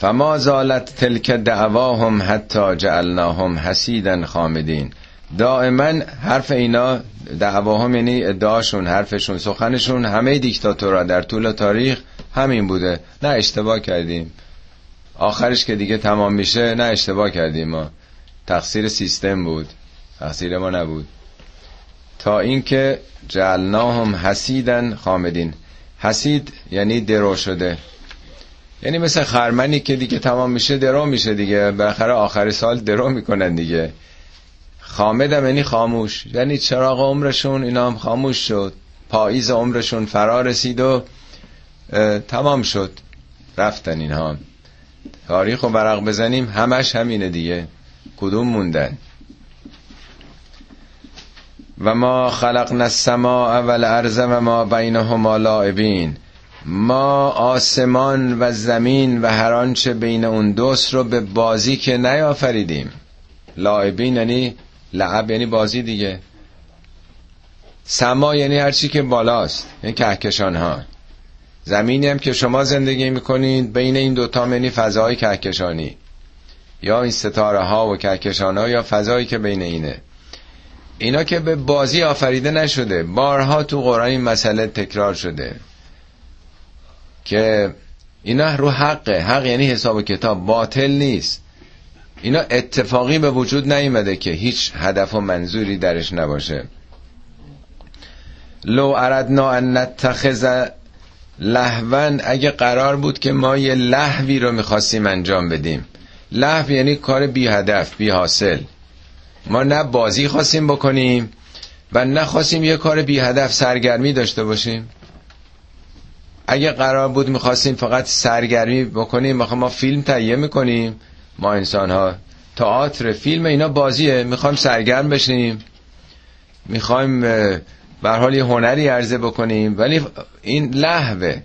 فما زالت تلک دعواهم حتی جعلناهم حسیدا خامدین. دائما حرف اینا دعواهم یعنی ادعاشون حرفشون سخنشون همه دیکتاتورها در طول تاریخ همین بوده. نه اشتباه کردیم. آخرش که دیگه تمام میشه نه اشتباه کردیم ما. تقصیر سیستم بود. تقصیر ما نبود. تا اینکه جعلناهم حسیدن خامدین. حسید یعنی درو شده. یعنی مثل خرمنی که دیگه تمام میشه درو میشه دیگه. بالاخره آخر سال درو می‌کنن دیگه. خامدم یعنی خاموش. یعنی چراغ عمرشون اینا هم خاموش شد. پاییز عمرشون فرا رسید و تمام شد. رفتن اینها. تاریخ و برق بزنیم همش همینه دیگه. کدوم موندن؟ و ما خلقنا السماء والارض و ما بینهما لاعبین ما آسمان و زمین و هر آنچه بین اون دوست رو به بازی که نیافریدیم. لاعبین یعنی لعب یعنی بازی دیگه. سما یعنی هرچی که بالاست یعنی کهکشان ها. زمینی هم که شما زندگی می‌کنید بین این دوتا یعنی فضای کهکشانی. یا این ستاره ها و کهکشان ها یا فضایی که بین اینه. اینا که به بازی آفریده نشده بارها تو قرآن این مسئله تکرار شده. که اینا رو حقه. حق یعنی حساب و کتاب. باطل نیست. اینا اتفاقی به وجود نیومده که هیچ هدف و منظوری درش نباشه. لو اردنا ان نتخذ لهون اگه قرار بود که ما یه لحوی رو می‌خواستیم انجام بدیم. لحو یعنی کار بی هدف بی حاصل. ما نه بازی خواستیم بکنیم و نه خواستیم یه کار بی هدف سرگرمی داشته باشیم. اگه قرار بود می‌خواستیم فقط سرگرمی بکنیم ما فیلم تهیه می‌کنیم. ما انسان ها تئاتر فیلم اینا بازیه. می‌خوایم سرگرم بشیم. می‌خوایم به حال هنری عرضه بکنیم. ولی این لحوه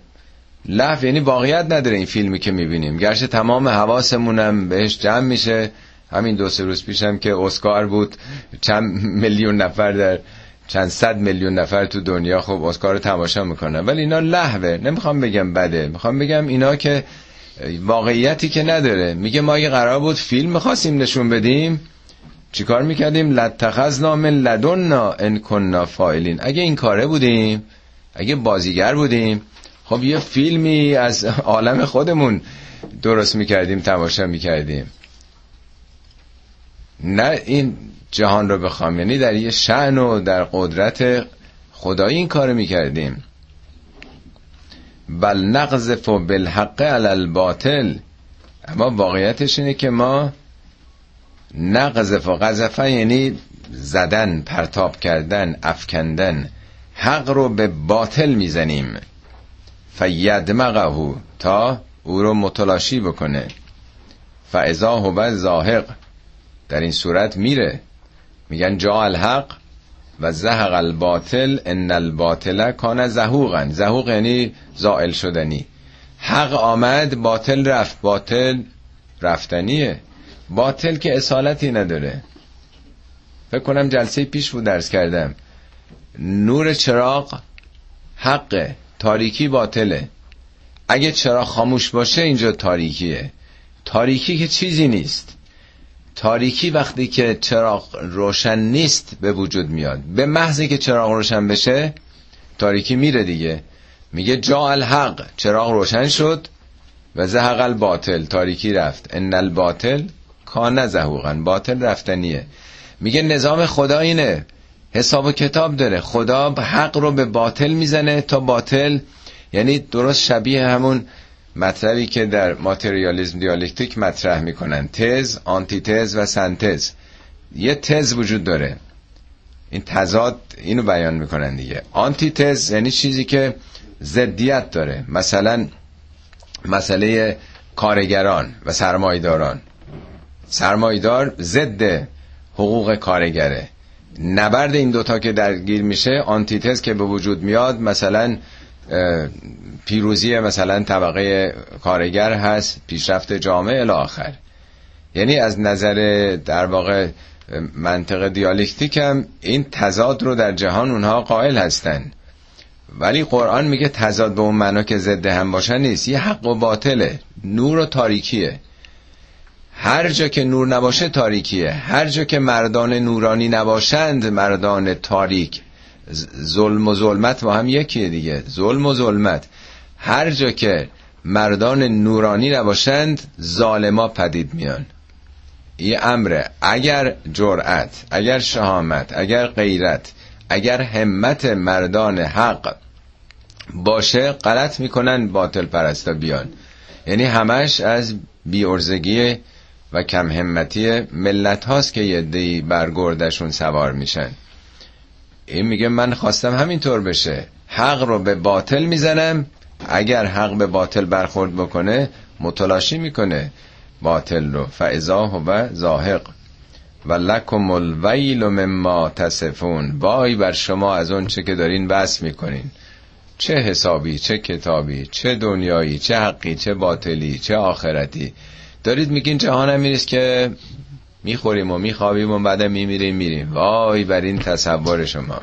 لحو یعنی واقعیت نداره این فیلمی که می‌بینیم. گرچه تمام حواسمونم بهش جمع میشه. همین دو سه روز پیشم که اسکار بود چند میلیون نفر در چند صد میلیون نفر تو دنیا خب اسکار رو تماشا می‌کنن. ولی اینا لحوه نمی‌خوام بگم بده. می‌خوام بگم اینا که واقعیتی که نداره. میگه ما اگه قرار بود فیلم می‌خواستیم نشون بدیم چیکار می‌کردیم؟ لتخذنا من لدنا ان کننا فاعلین. اگه این کاره بودیم اگه بازیگر بودیم خب یه فیلمی از عالم خودمون درست می‌کردیم تماشا می‌کردیم. نه این جهان رو بخوام. یعنی در یه شعن و در قدرت خدایی این کار می‌کردیم. بل نقذف بالحق علی الباطل. اما واقعیتش اینه که ما نقذف و قذفه یعنی زدن پرتاب کردن افکندن. حق رو به باطل می‌زنیم. فیدمغه تا او رو متلاشی بکنه. فاذا هو زاهق در این صورت میره. میگن جا الحق و زهق الباطل ان الباطل کان زهوقا. زهوق یعنی زائل شدنی. حق آمد باطل رفت. باطل رفتنیه. باطل که اصالتی نداره. فکر کنم جلسه پیش بود درس کردم. نور چراغ حقه تاریکی باطله. اگه چراغ خاموش باشه اینجا تاریکیه. تاریکی که چیزی نیست. تاریکی وقتی که چراغ روشن نیست به وجود میاد. به محضی که چراغ روشن بشه تاریکی میره دیگه. میگه جا الحق چراغ روشن شد و زهق الباطل تاریکی رفت. ان الباطل کان زهوقا باطل رفتنیه. میگه نظام خدا اینه. حساب و کتاب داره. خدا حق رو به باطل می‌زنه تا باطل یعنی درست شبیه همون مطلبی که در ماتریالیزم دیالکتیک مطرح می‌کنن. تز، آنتی تز و سنتز. یه تز وجود داره. این تضاد اینو بیان می‌کنن دیگه. آنتی تز یعنی چیزی که ضدیت داره. مثلا مسئله کارگران و سرمایداران سرمایدار ضد حقوق کارگره. نبرد این دوتا که درگیر میشه آنتیتز که به وجود میاد مثلا پیروزی مثلا طبقه کارگر هست پیشرفت جامعه الاخر یعنی از نظر در واقع منطق دیالکتیک هم این تضاد رو در جهان اونها قائل هستن. ولی قرآن میگه تضاد به اون معنا که ضد هم باشن نیست. یه حق و باطله. نور و تاریکیه. هر جا که نور نباشه تاریکیه. هر جا که مردان نورانی نباشند مردان تاریک. ظلم و ظلمت با هم یکیه دیگه. ظلم و ظلمت. هر جا که مردان نورانی نباشند ظالما پدید میان. این امره اگر جرأت اگر شهامت اگر غیرت اگر همت مردان حق باشه غلط می‌کنن باطل پرستا بیان. یعنی همش از بیارزگی و کم همتی ملت هاست که یه دی برگردشون سوار میشن. این میگه من خواستم همینطور بشه. حق رو به باطل می‌زنم. اگر حق به باطل برخورد بکنه متلاشی می‌کنه. باطل رو. فعضا و زاهق و لکم الویل مما تصفون. وای بر شما از اون چه که دارین بس می‌کنین. چه حسابی چه کتابی چه دنیایی چه حقی چه باطلی چه آخرتی. دارید میگین جهان هم میریست که می‌خوریم و میخوابیم و بعدم میمیریم میریم. وای بر این تصور شما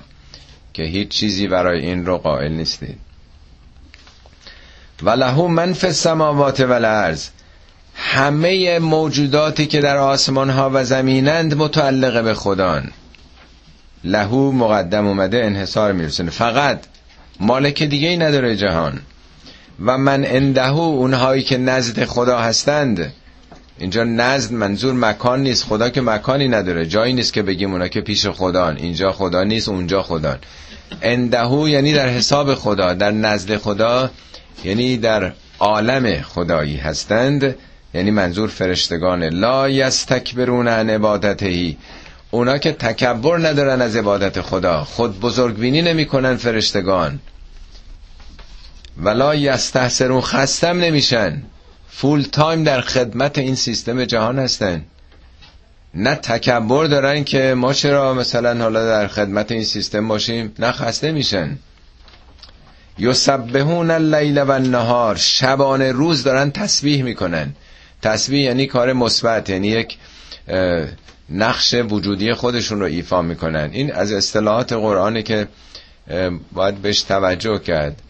که هیچ چیزی برای این رو قائل نیستید. و لهو من فی السماوات و الارض. همه موجوداتی که در آسمان ها و زمینند متعلق به خدان لهو مقدم اومده انحصار میرسونه. فقط مالک دیگه ای نداره جهان. و من اندهو اونهایی که نزد خدا هستند اینجا نزد منظور مکان نیست. خدا که مکانی نداره. جایی نیست که بگیم اونا که پیش خدان. اینجا خدا نیست اونجا خدا اندهو یعنی در حساب خدا. در نزد خدا یعنی در عالم خدایی هستند. یعنی منظور فرشتگان. لا یستکبرون عن عبادتهی. اونا که تکبر ندارن از عبادت خدا. خود بزرگبینی نمی‌کنن فرشتگان. ولا یستحسرون خستم نمیشن. فول تایم در خدمت این سیستم جهان هستن. نه تکبر دارن که ما چرا مثلا حالا در خدمت این سیستم باشیم؟ نه خسته میشن. یسبحون اللیل و النهار. شبانه روز دارن تسبیح می‌کنن. تسبیح یعنی کار مثبت یعنی یک نقش وجودی خودشون رو ایفا می‌کنن. این از اصطلاحات قرآنی که باید بهش توجه کرد.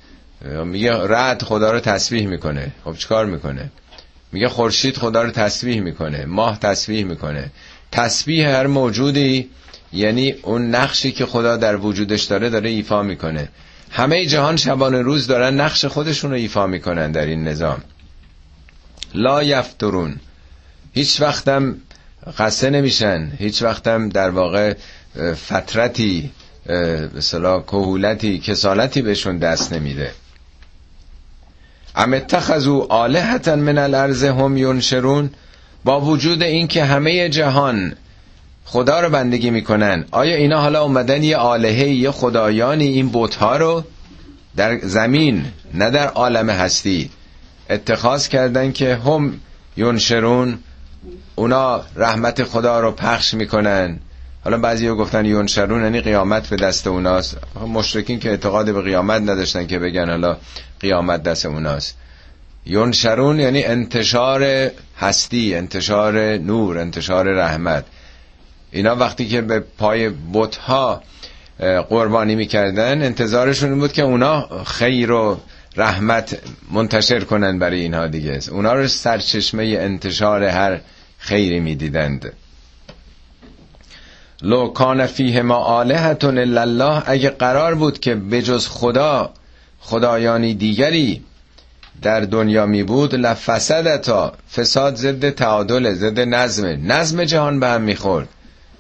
میگه رد خدا رو تسبیح می‌کنه. خب چیکار می‌کنه؟ میگه خورشید خدا رو تسبیح می‌کنه. ماه تسبیح می‌کنه. تسبیح هر موجودی یعنی اون نقشی که خدا در وجودش داره داره ایفا می‌کنه. همه جهان شبان روز دارن نقش خودشون رو ایفا می‌کنن در این نظام. لا یفترون. هیچ وقتم قصه نمیشن. هیچ وقتم در واقع فترتی به کهولتی کسالتی بهشون دست نمیده. ام اتخذوا آلهتا من الارض هم ینشرون؟ با وجود اینکه همه جهان خدا رو بندگی می‌کنن آیا اینا حالا اومدن یه آلهه یه خدایانی این بوتها رو در زمین نه در عالم هستی؟ اتخاذ کردن که هم ینشرون اونا رحمت خدا رو پخش می‌کنن. حالا بعضی ها گفتن یونشرون یعنی قیامت به دست اوناست. مشرکین که اعتقاد به قیامت نداشتن که بگن حالا قیامت دست اوناست. یونشرون یعنی انتشار هستی انتشار نور انتشار رحمت. اینا وقتی که به پای بتها قربانی می‌کردن انتظارشون بود که اونا خیر و رحمت منتشر کنن برای اینها دیگه. اونا رو سرچشمه انتشار هر خیری می‌دیدند. لو کان فیه ما آلهتون الله اگه قرار بود که بجز خدا خدایانی دیگری در دنیا می بود لفسدتا فساد ضد تعادل ضد نظم نظم جهان به هم می‌خورد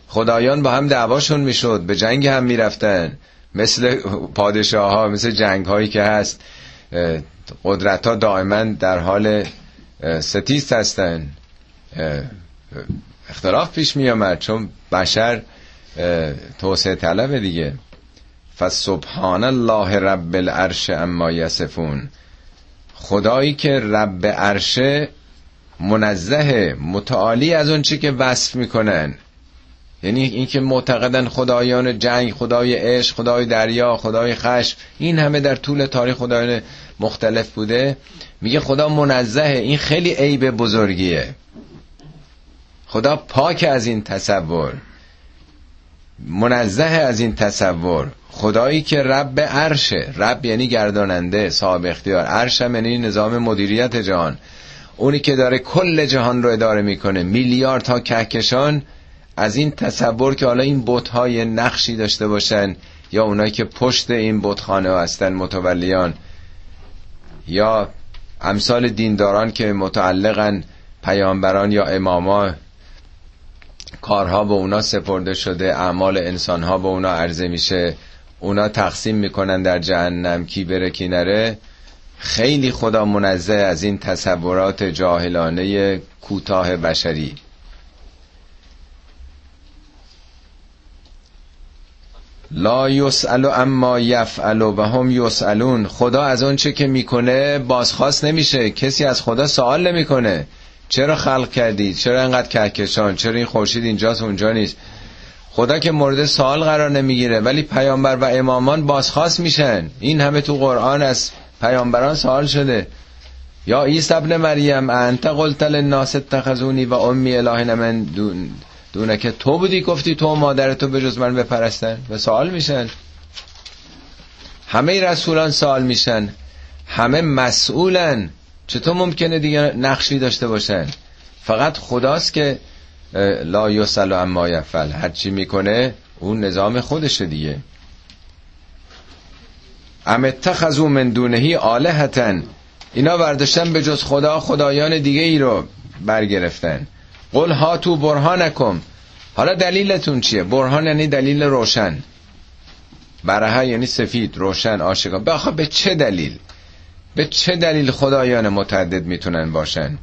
خدایان با هم دعواشون می‌شد به جنگ هم می‌رفتن مثل پادشاه ها مثل جنگ هایی که هست قدرت ها دائما در حال ستیست هستن. اختلاف پیش می آمد چون بشر توسعه طلب دیگه. فسبحان الله رب العرش اما یسفون خدایی که رب عرشه منزه متعالی از اون چی که وصف می‌کنن. یعنی اینکه معتقدن خدایان جنگ خدای عشق خدای دریا خدای خشم این همه در طول تاریخ خدایان مختلف بوده. میگه خدا منزه این خیلی عیب بزرگیه. خدا پاک از این تصور منزه از این تصور. خدایی که رب عرشه. رب یعنی گرداننده صاحب اختیار. عرش یعنی نظام مدیریت جهان. اونی که داره کل جهان رو اداره می‌کنه. میلیارد تا کهکشان از این تصور که حالا این بتهای نقشی داشته باشن یا اونایی که پشت این بتخانه هستن متولیان. یا امثال دینداران که متعلقن پیامبران یا اماما. کارها به اونا سپرده شده اعمال انسانها به اونا عرضه میشه. اونا تقسیم می‌کنن در جهنم کی بره کی نره. خیلی خدا منزه از این تصورات جاهلانه کوتاه بشری. لا یسأل اما یفعل و هم یسألون. خدا از اون چه که می‌کنه بازخواست نمیشه. کسی از خدا سوال نمی‌کنه. چرا خلق کردی؟ چرا انقدر کهکشان؟ چرا این خورشید اینجاست اونجا نیست؟ خدا که مورد سوال قرار نمی‌گیره ولی پیامبر و امامان بازخواست میشن. این همه تو قرآن از پیامبران سوال شده. یا عیسی ابن مریم انت قلت للناس اتخذونی و امی اله من دون که تو بودی گفتی تو مادر تو به جز من بپرستن؟ و سوال میشن. همه رسولان سوال میشن. همه مسئولن. چطور ممکنه دیگه نقشی داشته باشن؟ فقط خداست که لا یسل اما یفعل. هر چی می‌کنه اون نظام خودشه دیگه. ام اتخذو من دونهی آلهتن. اینا برداشتن به جز خدا خدایان دیگه ای رو برگرفتن. قل ها تو برهانکم. حالا دلیلتون چیه؟ برهان یعنی دلیل روشن. برها یعنی سفید روشن آشکار بخوا به چه دلیل؟ به چه دلیل خدایان متعدد می‌تونن باشن؟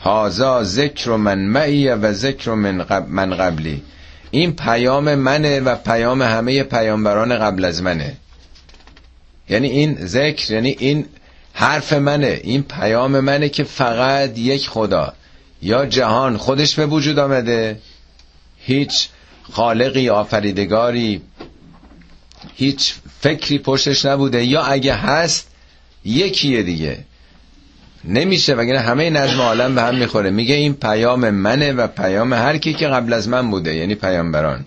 هازا ذکر من معی و ذکر من, من قبلی. این پیام منه و پیام همه پیامبران قبل از منه. یعنی این ذکر یعنی این حرف منه این پیام منه که فقط یک خدا. یا جهان خودش به وجود آمده هیچ خالقی آفریدگاری هیچ فکری پشتش نبوده. یا اگه هست یکیه دیگه. نمیشه وگرنه همه نظم عالم به هم می‌خوره. میگه این پیام منه و پیام هر کی که قبل از من بوده یعنی پیامبران.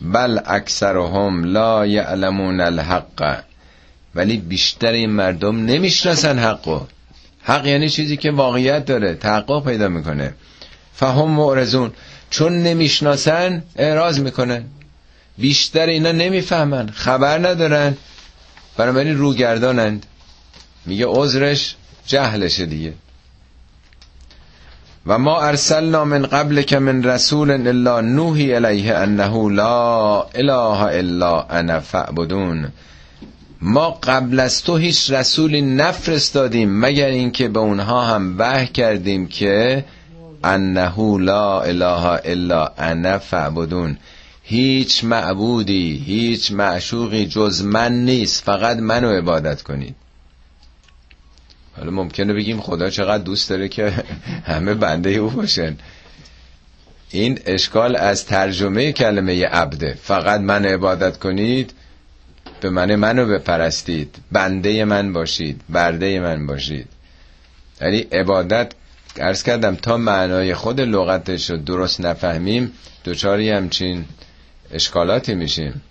بل اکثرهم لا یعلمون الحق. ولی بیشتر این مردم نمی‌شناسن حقو حق یعنی چیزی که واقعیت داره تحقق پیدا می‌کنه. فهم معرضون. چون نمی‌شناسن اعراض می‌کنن. بیشتر اینا نمی‌فهمن خبر ندارن. بنابراین روگردانند. میگه عذرش جهلشه دیگه. و ما ارسلنا من قبل که من رسول الا نوحی الیه انه لا اله الا انا فعبدون ما قبل از تو هیچ رسولی نفرستادیم مگر اینکه به اونها هم وحی کردیم که انه لا اله الا انا فعبدون هیچ معبودی هیچ معشوقی جز من نیست. فقط منو عبادت کنید. حالا ممکنه بگیم خدا چقدر دوست داره که همه بنده او باشن. این اشکال از ترجمه کلمه عبده. فقط من عبادت کنید به من منو بپرستید. بنده من باشید برده من باشید. یعنی عبادت ارز کردم تا معنای خود لغتش رو درست نفهمیم دوچاری همچین اشکالاتی میشیم.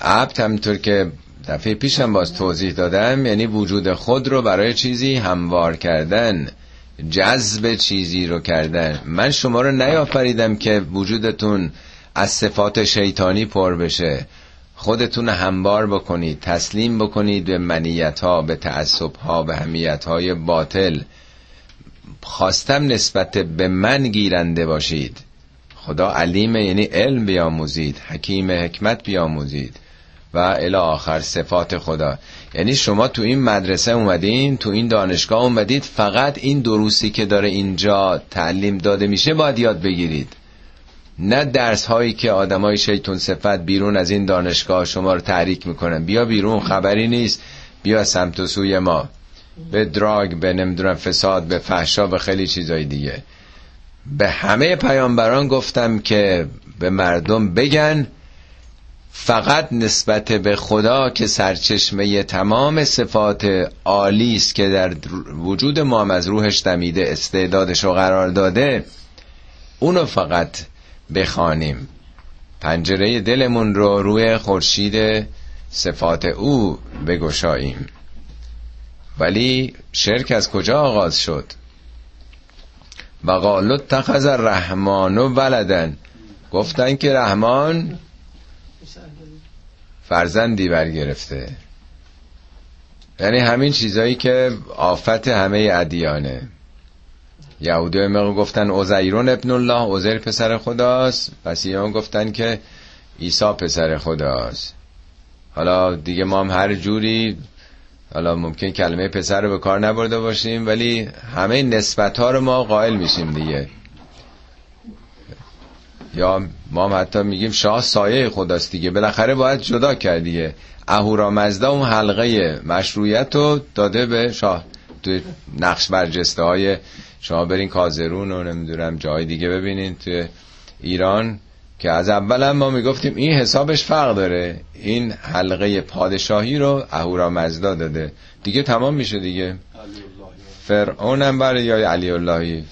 عبد همطور که دفعه پیشم باز توضیح دادم یعنی وجود خود رو برای چیزی هموار کردن جذب چیزی رو کردن. من شما رو نیافریدم که وجودتون از صفات شیطانی پر بشه. خودتون هموار بکنید تسلیم بکنید به منیت ها به تعصب ها به همیت های باطل. خواستم نسبت به من گیرنده باشید. خدا علیم یعنی علم بیاموزید حکیم حکمت بیاموزید. و الی آخر صفات خدا. یعنی شما تو این مدرسه اومدین تو این دانشگاه اومدید فقط این دروسی که داره اینجا تعلیم داده میشه باید یاد بگیرید. نه درس هایی که آدمای شیطون صفت بیرون از این دانشگاه شما رو تحریک می‌کنن. بیا بیرون خبری نیست. بیا سمت و سوی ما. به دراگ به نمی‌دونم فساد به فحشا به خیلی چیزای دیگه. به همه پیامبران گفتم که به مردم بگن فقط نسبت به خدا که سرچشمه تمام صفات عالی است که در وجود ما از روحش دمیده استعدادش رو قرار داده اونو فقط بخوانیم. پنجره دلمون رو روی خورشید صفات او بگشاییم. ولی شرک از کجا آغاز شد؟ و قالو تخذ الرحمن و ولدن گفتن که رحمان فرزندی برگرفته. یعنی همین چیزایی که آفت همه ادیانه. یهودی هم گفتن اوزیرون ابن الله اوزیر پسر خداست. هم گفتن که عیسی پسر خداست. حالا دیگه ما هم هر جوری حالا ممکن کلمه پسر رو به کار نبرده باشیم ولی همه نسبت ها رو ما قائل میشیم دیگه. یا ما هم حتی میگیم شاه سایه خداست دیگه. بالاخره باید جدا کرد دیگه. اهورامزدا اون حلقه مشروعیت رو داده به شاه. تو نقش برجسته های شما برین کازرون و نمی‌دونم جای دیگه ببینین تو ایران که از اول ما می‌گفتیم این حسابش فرق داره. این حلقه پادشاهی رو اهورامزدا داده. دیگه تمام میشه دیگه. فرعون هم برای علی اللهی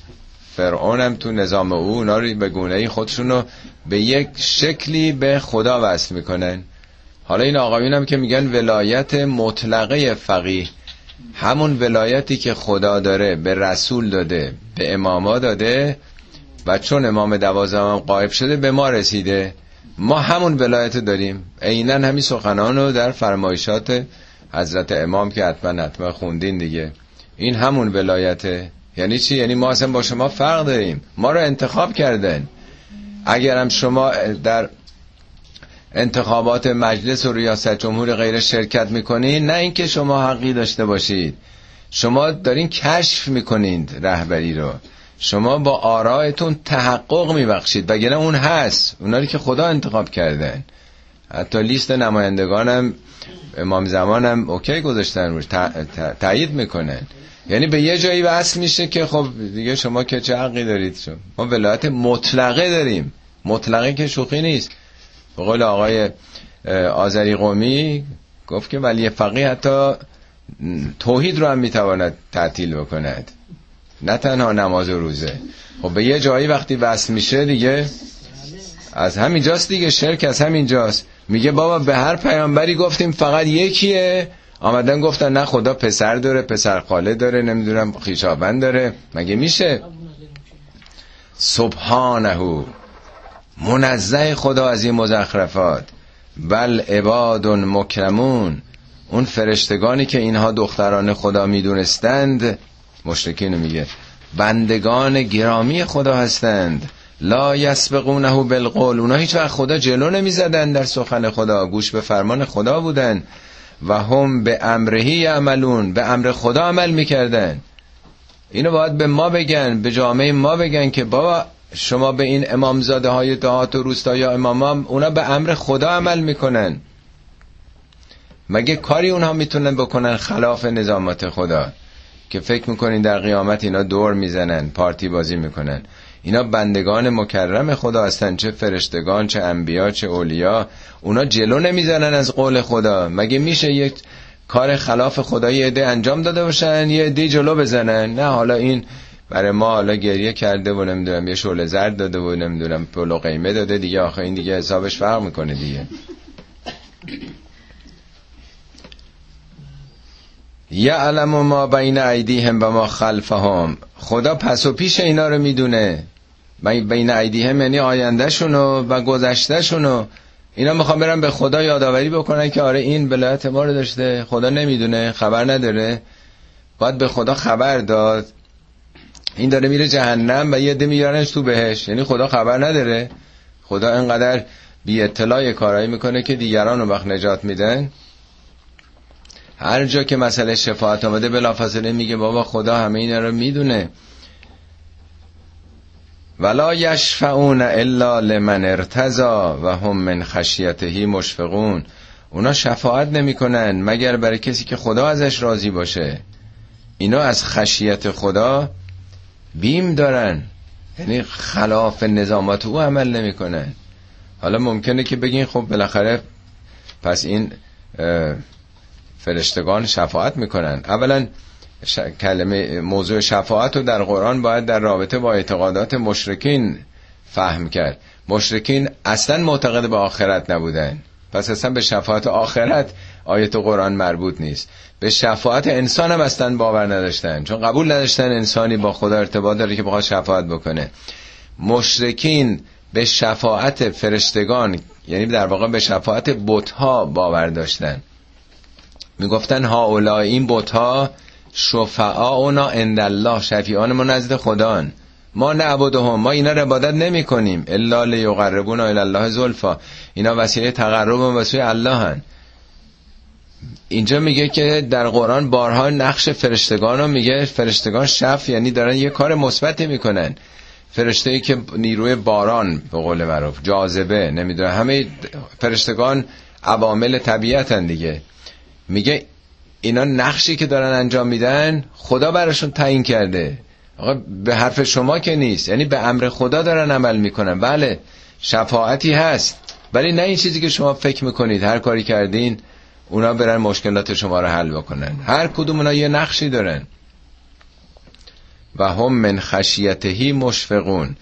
فرعون هم تو نظام او اونا رو به گونه خودشون رو به یک شکلی به خدا وصل می‌کنن. حالا این آقایون هم که میگن ولایت مطلقه فقیه. همون ولایتی که خدا داره به رسول داده به اماما داده و چون امام دوازم قائب شده به ما رسیده. ما همون ولایت داریم. عینا همین سخنان رو در فرمایشات حضرت امام که حتما حتما خوندین دیگه. این همون ولایته. یعنی چی؟ یعنی ما اصلا با شما فرق داریم. ما رو انتخاب کردن. اگرم شما در انتخابات مجلس و ریاست جمهور غیر شرکت می‌کنین نه اینکه شما حقی داشته باشید. شما دارین کشف می‌کنید رهبری رو. شما با آرایتون تحقق میبخشید. وگرنه اون هست. اونایی که خدا انتخاب کردن حتی لیست نمایندگانم امام زمانم اوکی گذاشتن روش تایید می‌کنن یعنی به یه جایی وصل میشه که خب دیگه شما که چه حقی دارید؟ شما ما ولایت مطلقه داریم. مطلقه که شوخی نیست. به قول آقای آذری قومی گفت که ولی فقیه حتی توحید رو هم می‌تواند تعطیل بکند. نه تنها نماز و روزه. خب به یه جایی وقتی وصل میشه دیگه از همینجاست دیگه. شرک از همینجاست. میگه بابا به هر پیامبری گفتیم فقط یکیه. آمدن گفتن نه خدا پسر داره پسر خاله داره نمی‌دونم خیشابند داره. مگه میشه؟ سبحانه منزه خدا از این مزخرفات. بل عباد مکرمون. اون فرشتگانی که اینها دختران خدا می‌دونستند مشرکین میگه بندگان گرامی خدا هستند. لا یسبقونه بالقول. اونا هیچ وقت خدا جلو نمی‌زدن در سخن خدا. گوش به فرمان خدا بودن. و هم به امرهی عملون به امر خدا عمل می‌کردن. اینو باید به ما بگن به جامعه ما بگن که بابا شما به این امامزاده های دهات و روستا یا امام اونا به امر خدا عمل می‌کنن. مگه کاری اونها می‌تونن بکنن خلاف نظامات خدا؟ که فکر می‌کنین در قیامت اینا دور می‌زنن پارتی بازی می‌کنن. اینا بندگان مکرم خدا هستن چه فرشتگان چه انبیا چه اولیا. اونا جلو نمی‌زنن از قول خدا. مگه میشه یک کار خلاف خدا یه عده انجام داده باشن یه عده جلو بزنن؟ نه حالا این برای ما حالا گریه کرده و نمی‌دونم یه شعله زرد داده و نمی‌دونم پول و قیمه داده دیگه. آخه این دیگه حسابش فرق می‌کنه دیگه. یعلم ما بین ایدیهم و ما خلفهم. خدا پس و پیش اینا رو می‌دونه. بین ایدیهم یعنی آیندهشونو و گذشتهشونو. اینا می‌خوام برن به خدا یادآوری بکنن که آره این بلایت ما رو داشته. خدا نمی‌دونه خبر نداره. باید به خدا خبر داد. این داره میره جهنم و یه ده میارنش تو بهش. یعنی خدا خبر نداره. خدا انقدر بی اطلاع کارایی می‌کنه که دیگران رو وقت نجات میدن. هر جا که مسئله شفاعت آمده بلافاصله میگه بابا خدا همه اینا رو می‌دونه. ولا یشفعون الا لمن ارتضا و هم من خشیتهی مشفقون. اونا شفاعت نمی‌کنن مگر برای کسی که خدا ازش راضی باشه. اینا از خشیت خدا بیم دارن. یعنی خلاف نظامات او عمل نمی‌کنن. حالا ممکنه که بگین خب بالاخره پس این فرشتگان شفاعت می‌کنن. اولا ش... کلمه موضوع شفاعت رو در قرآن باید در رابطه با اعتقادات مشرکین فهم کرد. مشرکین اصلا معتقد به آخرت نبودن. پس اصلا به شفاعت آخرت آیت قرآن مربوط نیست. به شفاعت انسان هم اصلا باور نداشتن. چون قبول نداشتن انسانی با خدا ارتباط داره که بخواد شفاعت بکنه. مشرکین به شفاعت فرشتگان یعنی در واقع به شفاعت بتها باور داشتن. می‌گفتن ها اولا این بتها اونا عند الله شفیعان ما نزد خدان ما نعبدهم ما اینا رو عبادت نمی کنیم الا لیقربونا الی الله زلفا. اینا وسیله تقرب و سوی الله هن. اینجا میگه که در قرآن بارها نقش فرشتگان رو میگه. فرشتگان شف یعنی دارن یه کار مثبت می‌کنن. فرشته ای که نیروی باران به قول معروف جاذبه نمی‌دونه همه فرشتگان عوامل طبیعتن دیگه. میگه اینا نقشی که دارن انجام میدن خدا براشون تعیین کرده. آقا به حرف شما که نیست. یعنی به امر خدا دارن عمل می‌کنن. بله شفاعتی هست. ولی نه این چیزی که شما فکر می‌کنید. هر کاری کردین اونا برن مشکلات شما رو حل بکنن. هر کدوم اونا یه نقشی دارن. و هم من خشیتهی مشفقون.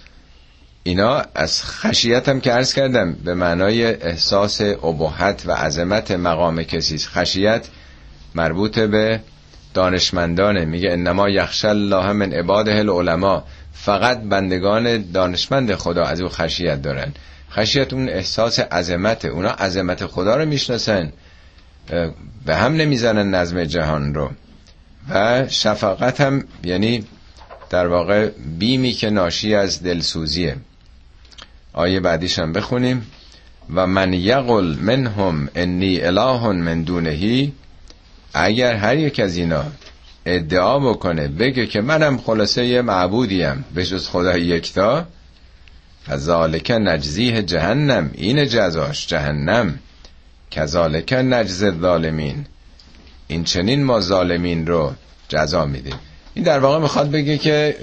اینا از خشیت هم که عرض کردم به معنای احساس ابهت و عظمت مقام کسی خشیت مربوط به دانشمندانه. میگه انما یخش الله من عباده العلماء. فقط بندگان دانشمند خدا از او خشیت دارن. خشیت اون احساس عظمت اونا عظمت خدا رو می‌شناسن. به هم نمی‌زنن نظم جهان رو. و شفقت هم یعنی در واقع بیمی که ناشی از دلسوزیه. آیه بعدیش هم بخونیم. و من یقل منهم انی اله من دونهی اگر هر یک از اینا ادعا بکنه بگه که منم خلاصه یه معبودیم به جز خدا یکتا فذالک نجزیه جهنم این جزاش جهنم. کذالک نجز ظالمین این چنین ما ظالمین رو جزا میدیم. این در واقع می‌خواد بگه که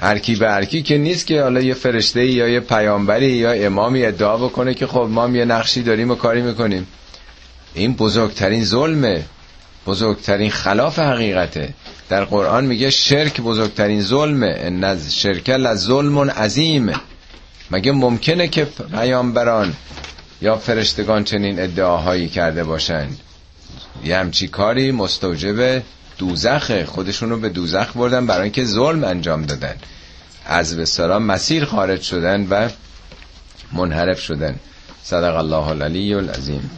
هر کی به هر کی که نیست که حالا یه فرشته یا یه پیامبری یا امامی ادعا بکنه که خب ما یه نقشی داریم و کاری می‌کنیم. این بزرگترین ظلمه. بزرگترین خلاف حقیقته. در قرآن میگه شرک بزرگترین ظلمه. ان شرک ظلم عظیم. مگه ممکنه که پیامبران یا فرشتگان چنین ادعاهایی کرده باشند؟ یه همچی کاری مستوجب دوزخه. خودشونو به دوزخ بردن برای اینکه ظلم انجام دادن. از به سلام مسیر خارج شدن و منحرف شدن. صدق الله العلی العظیم.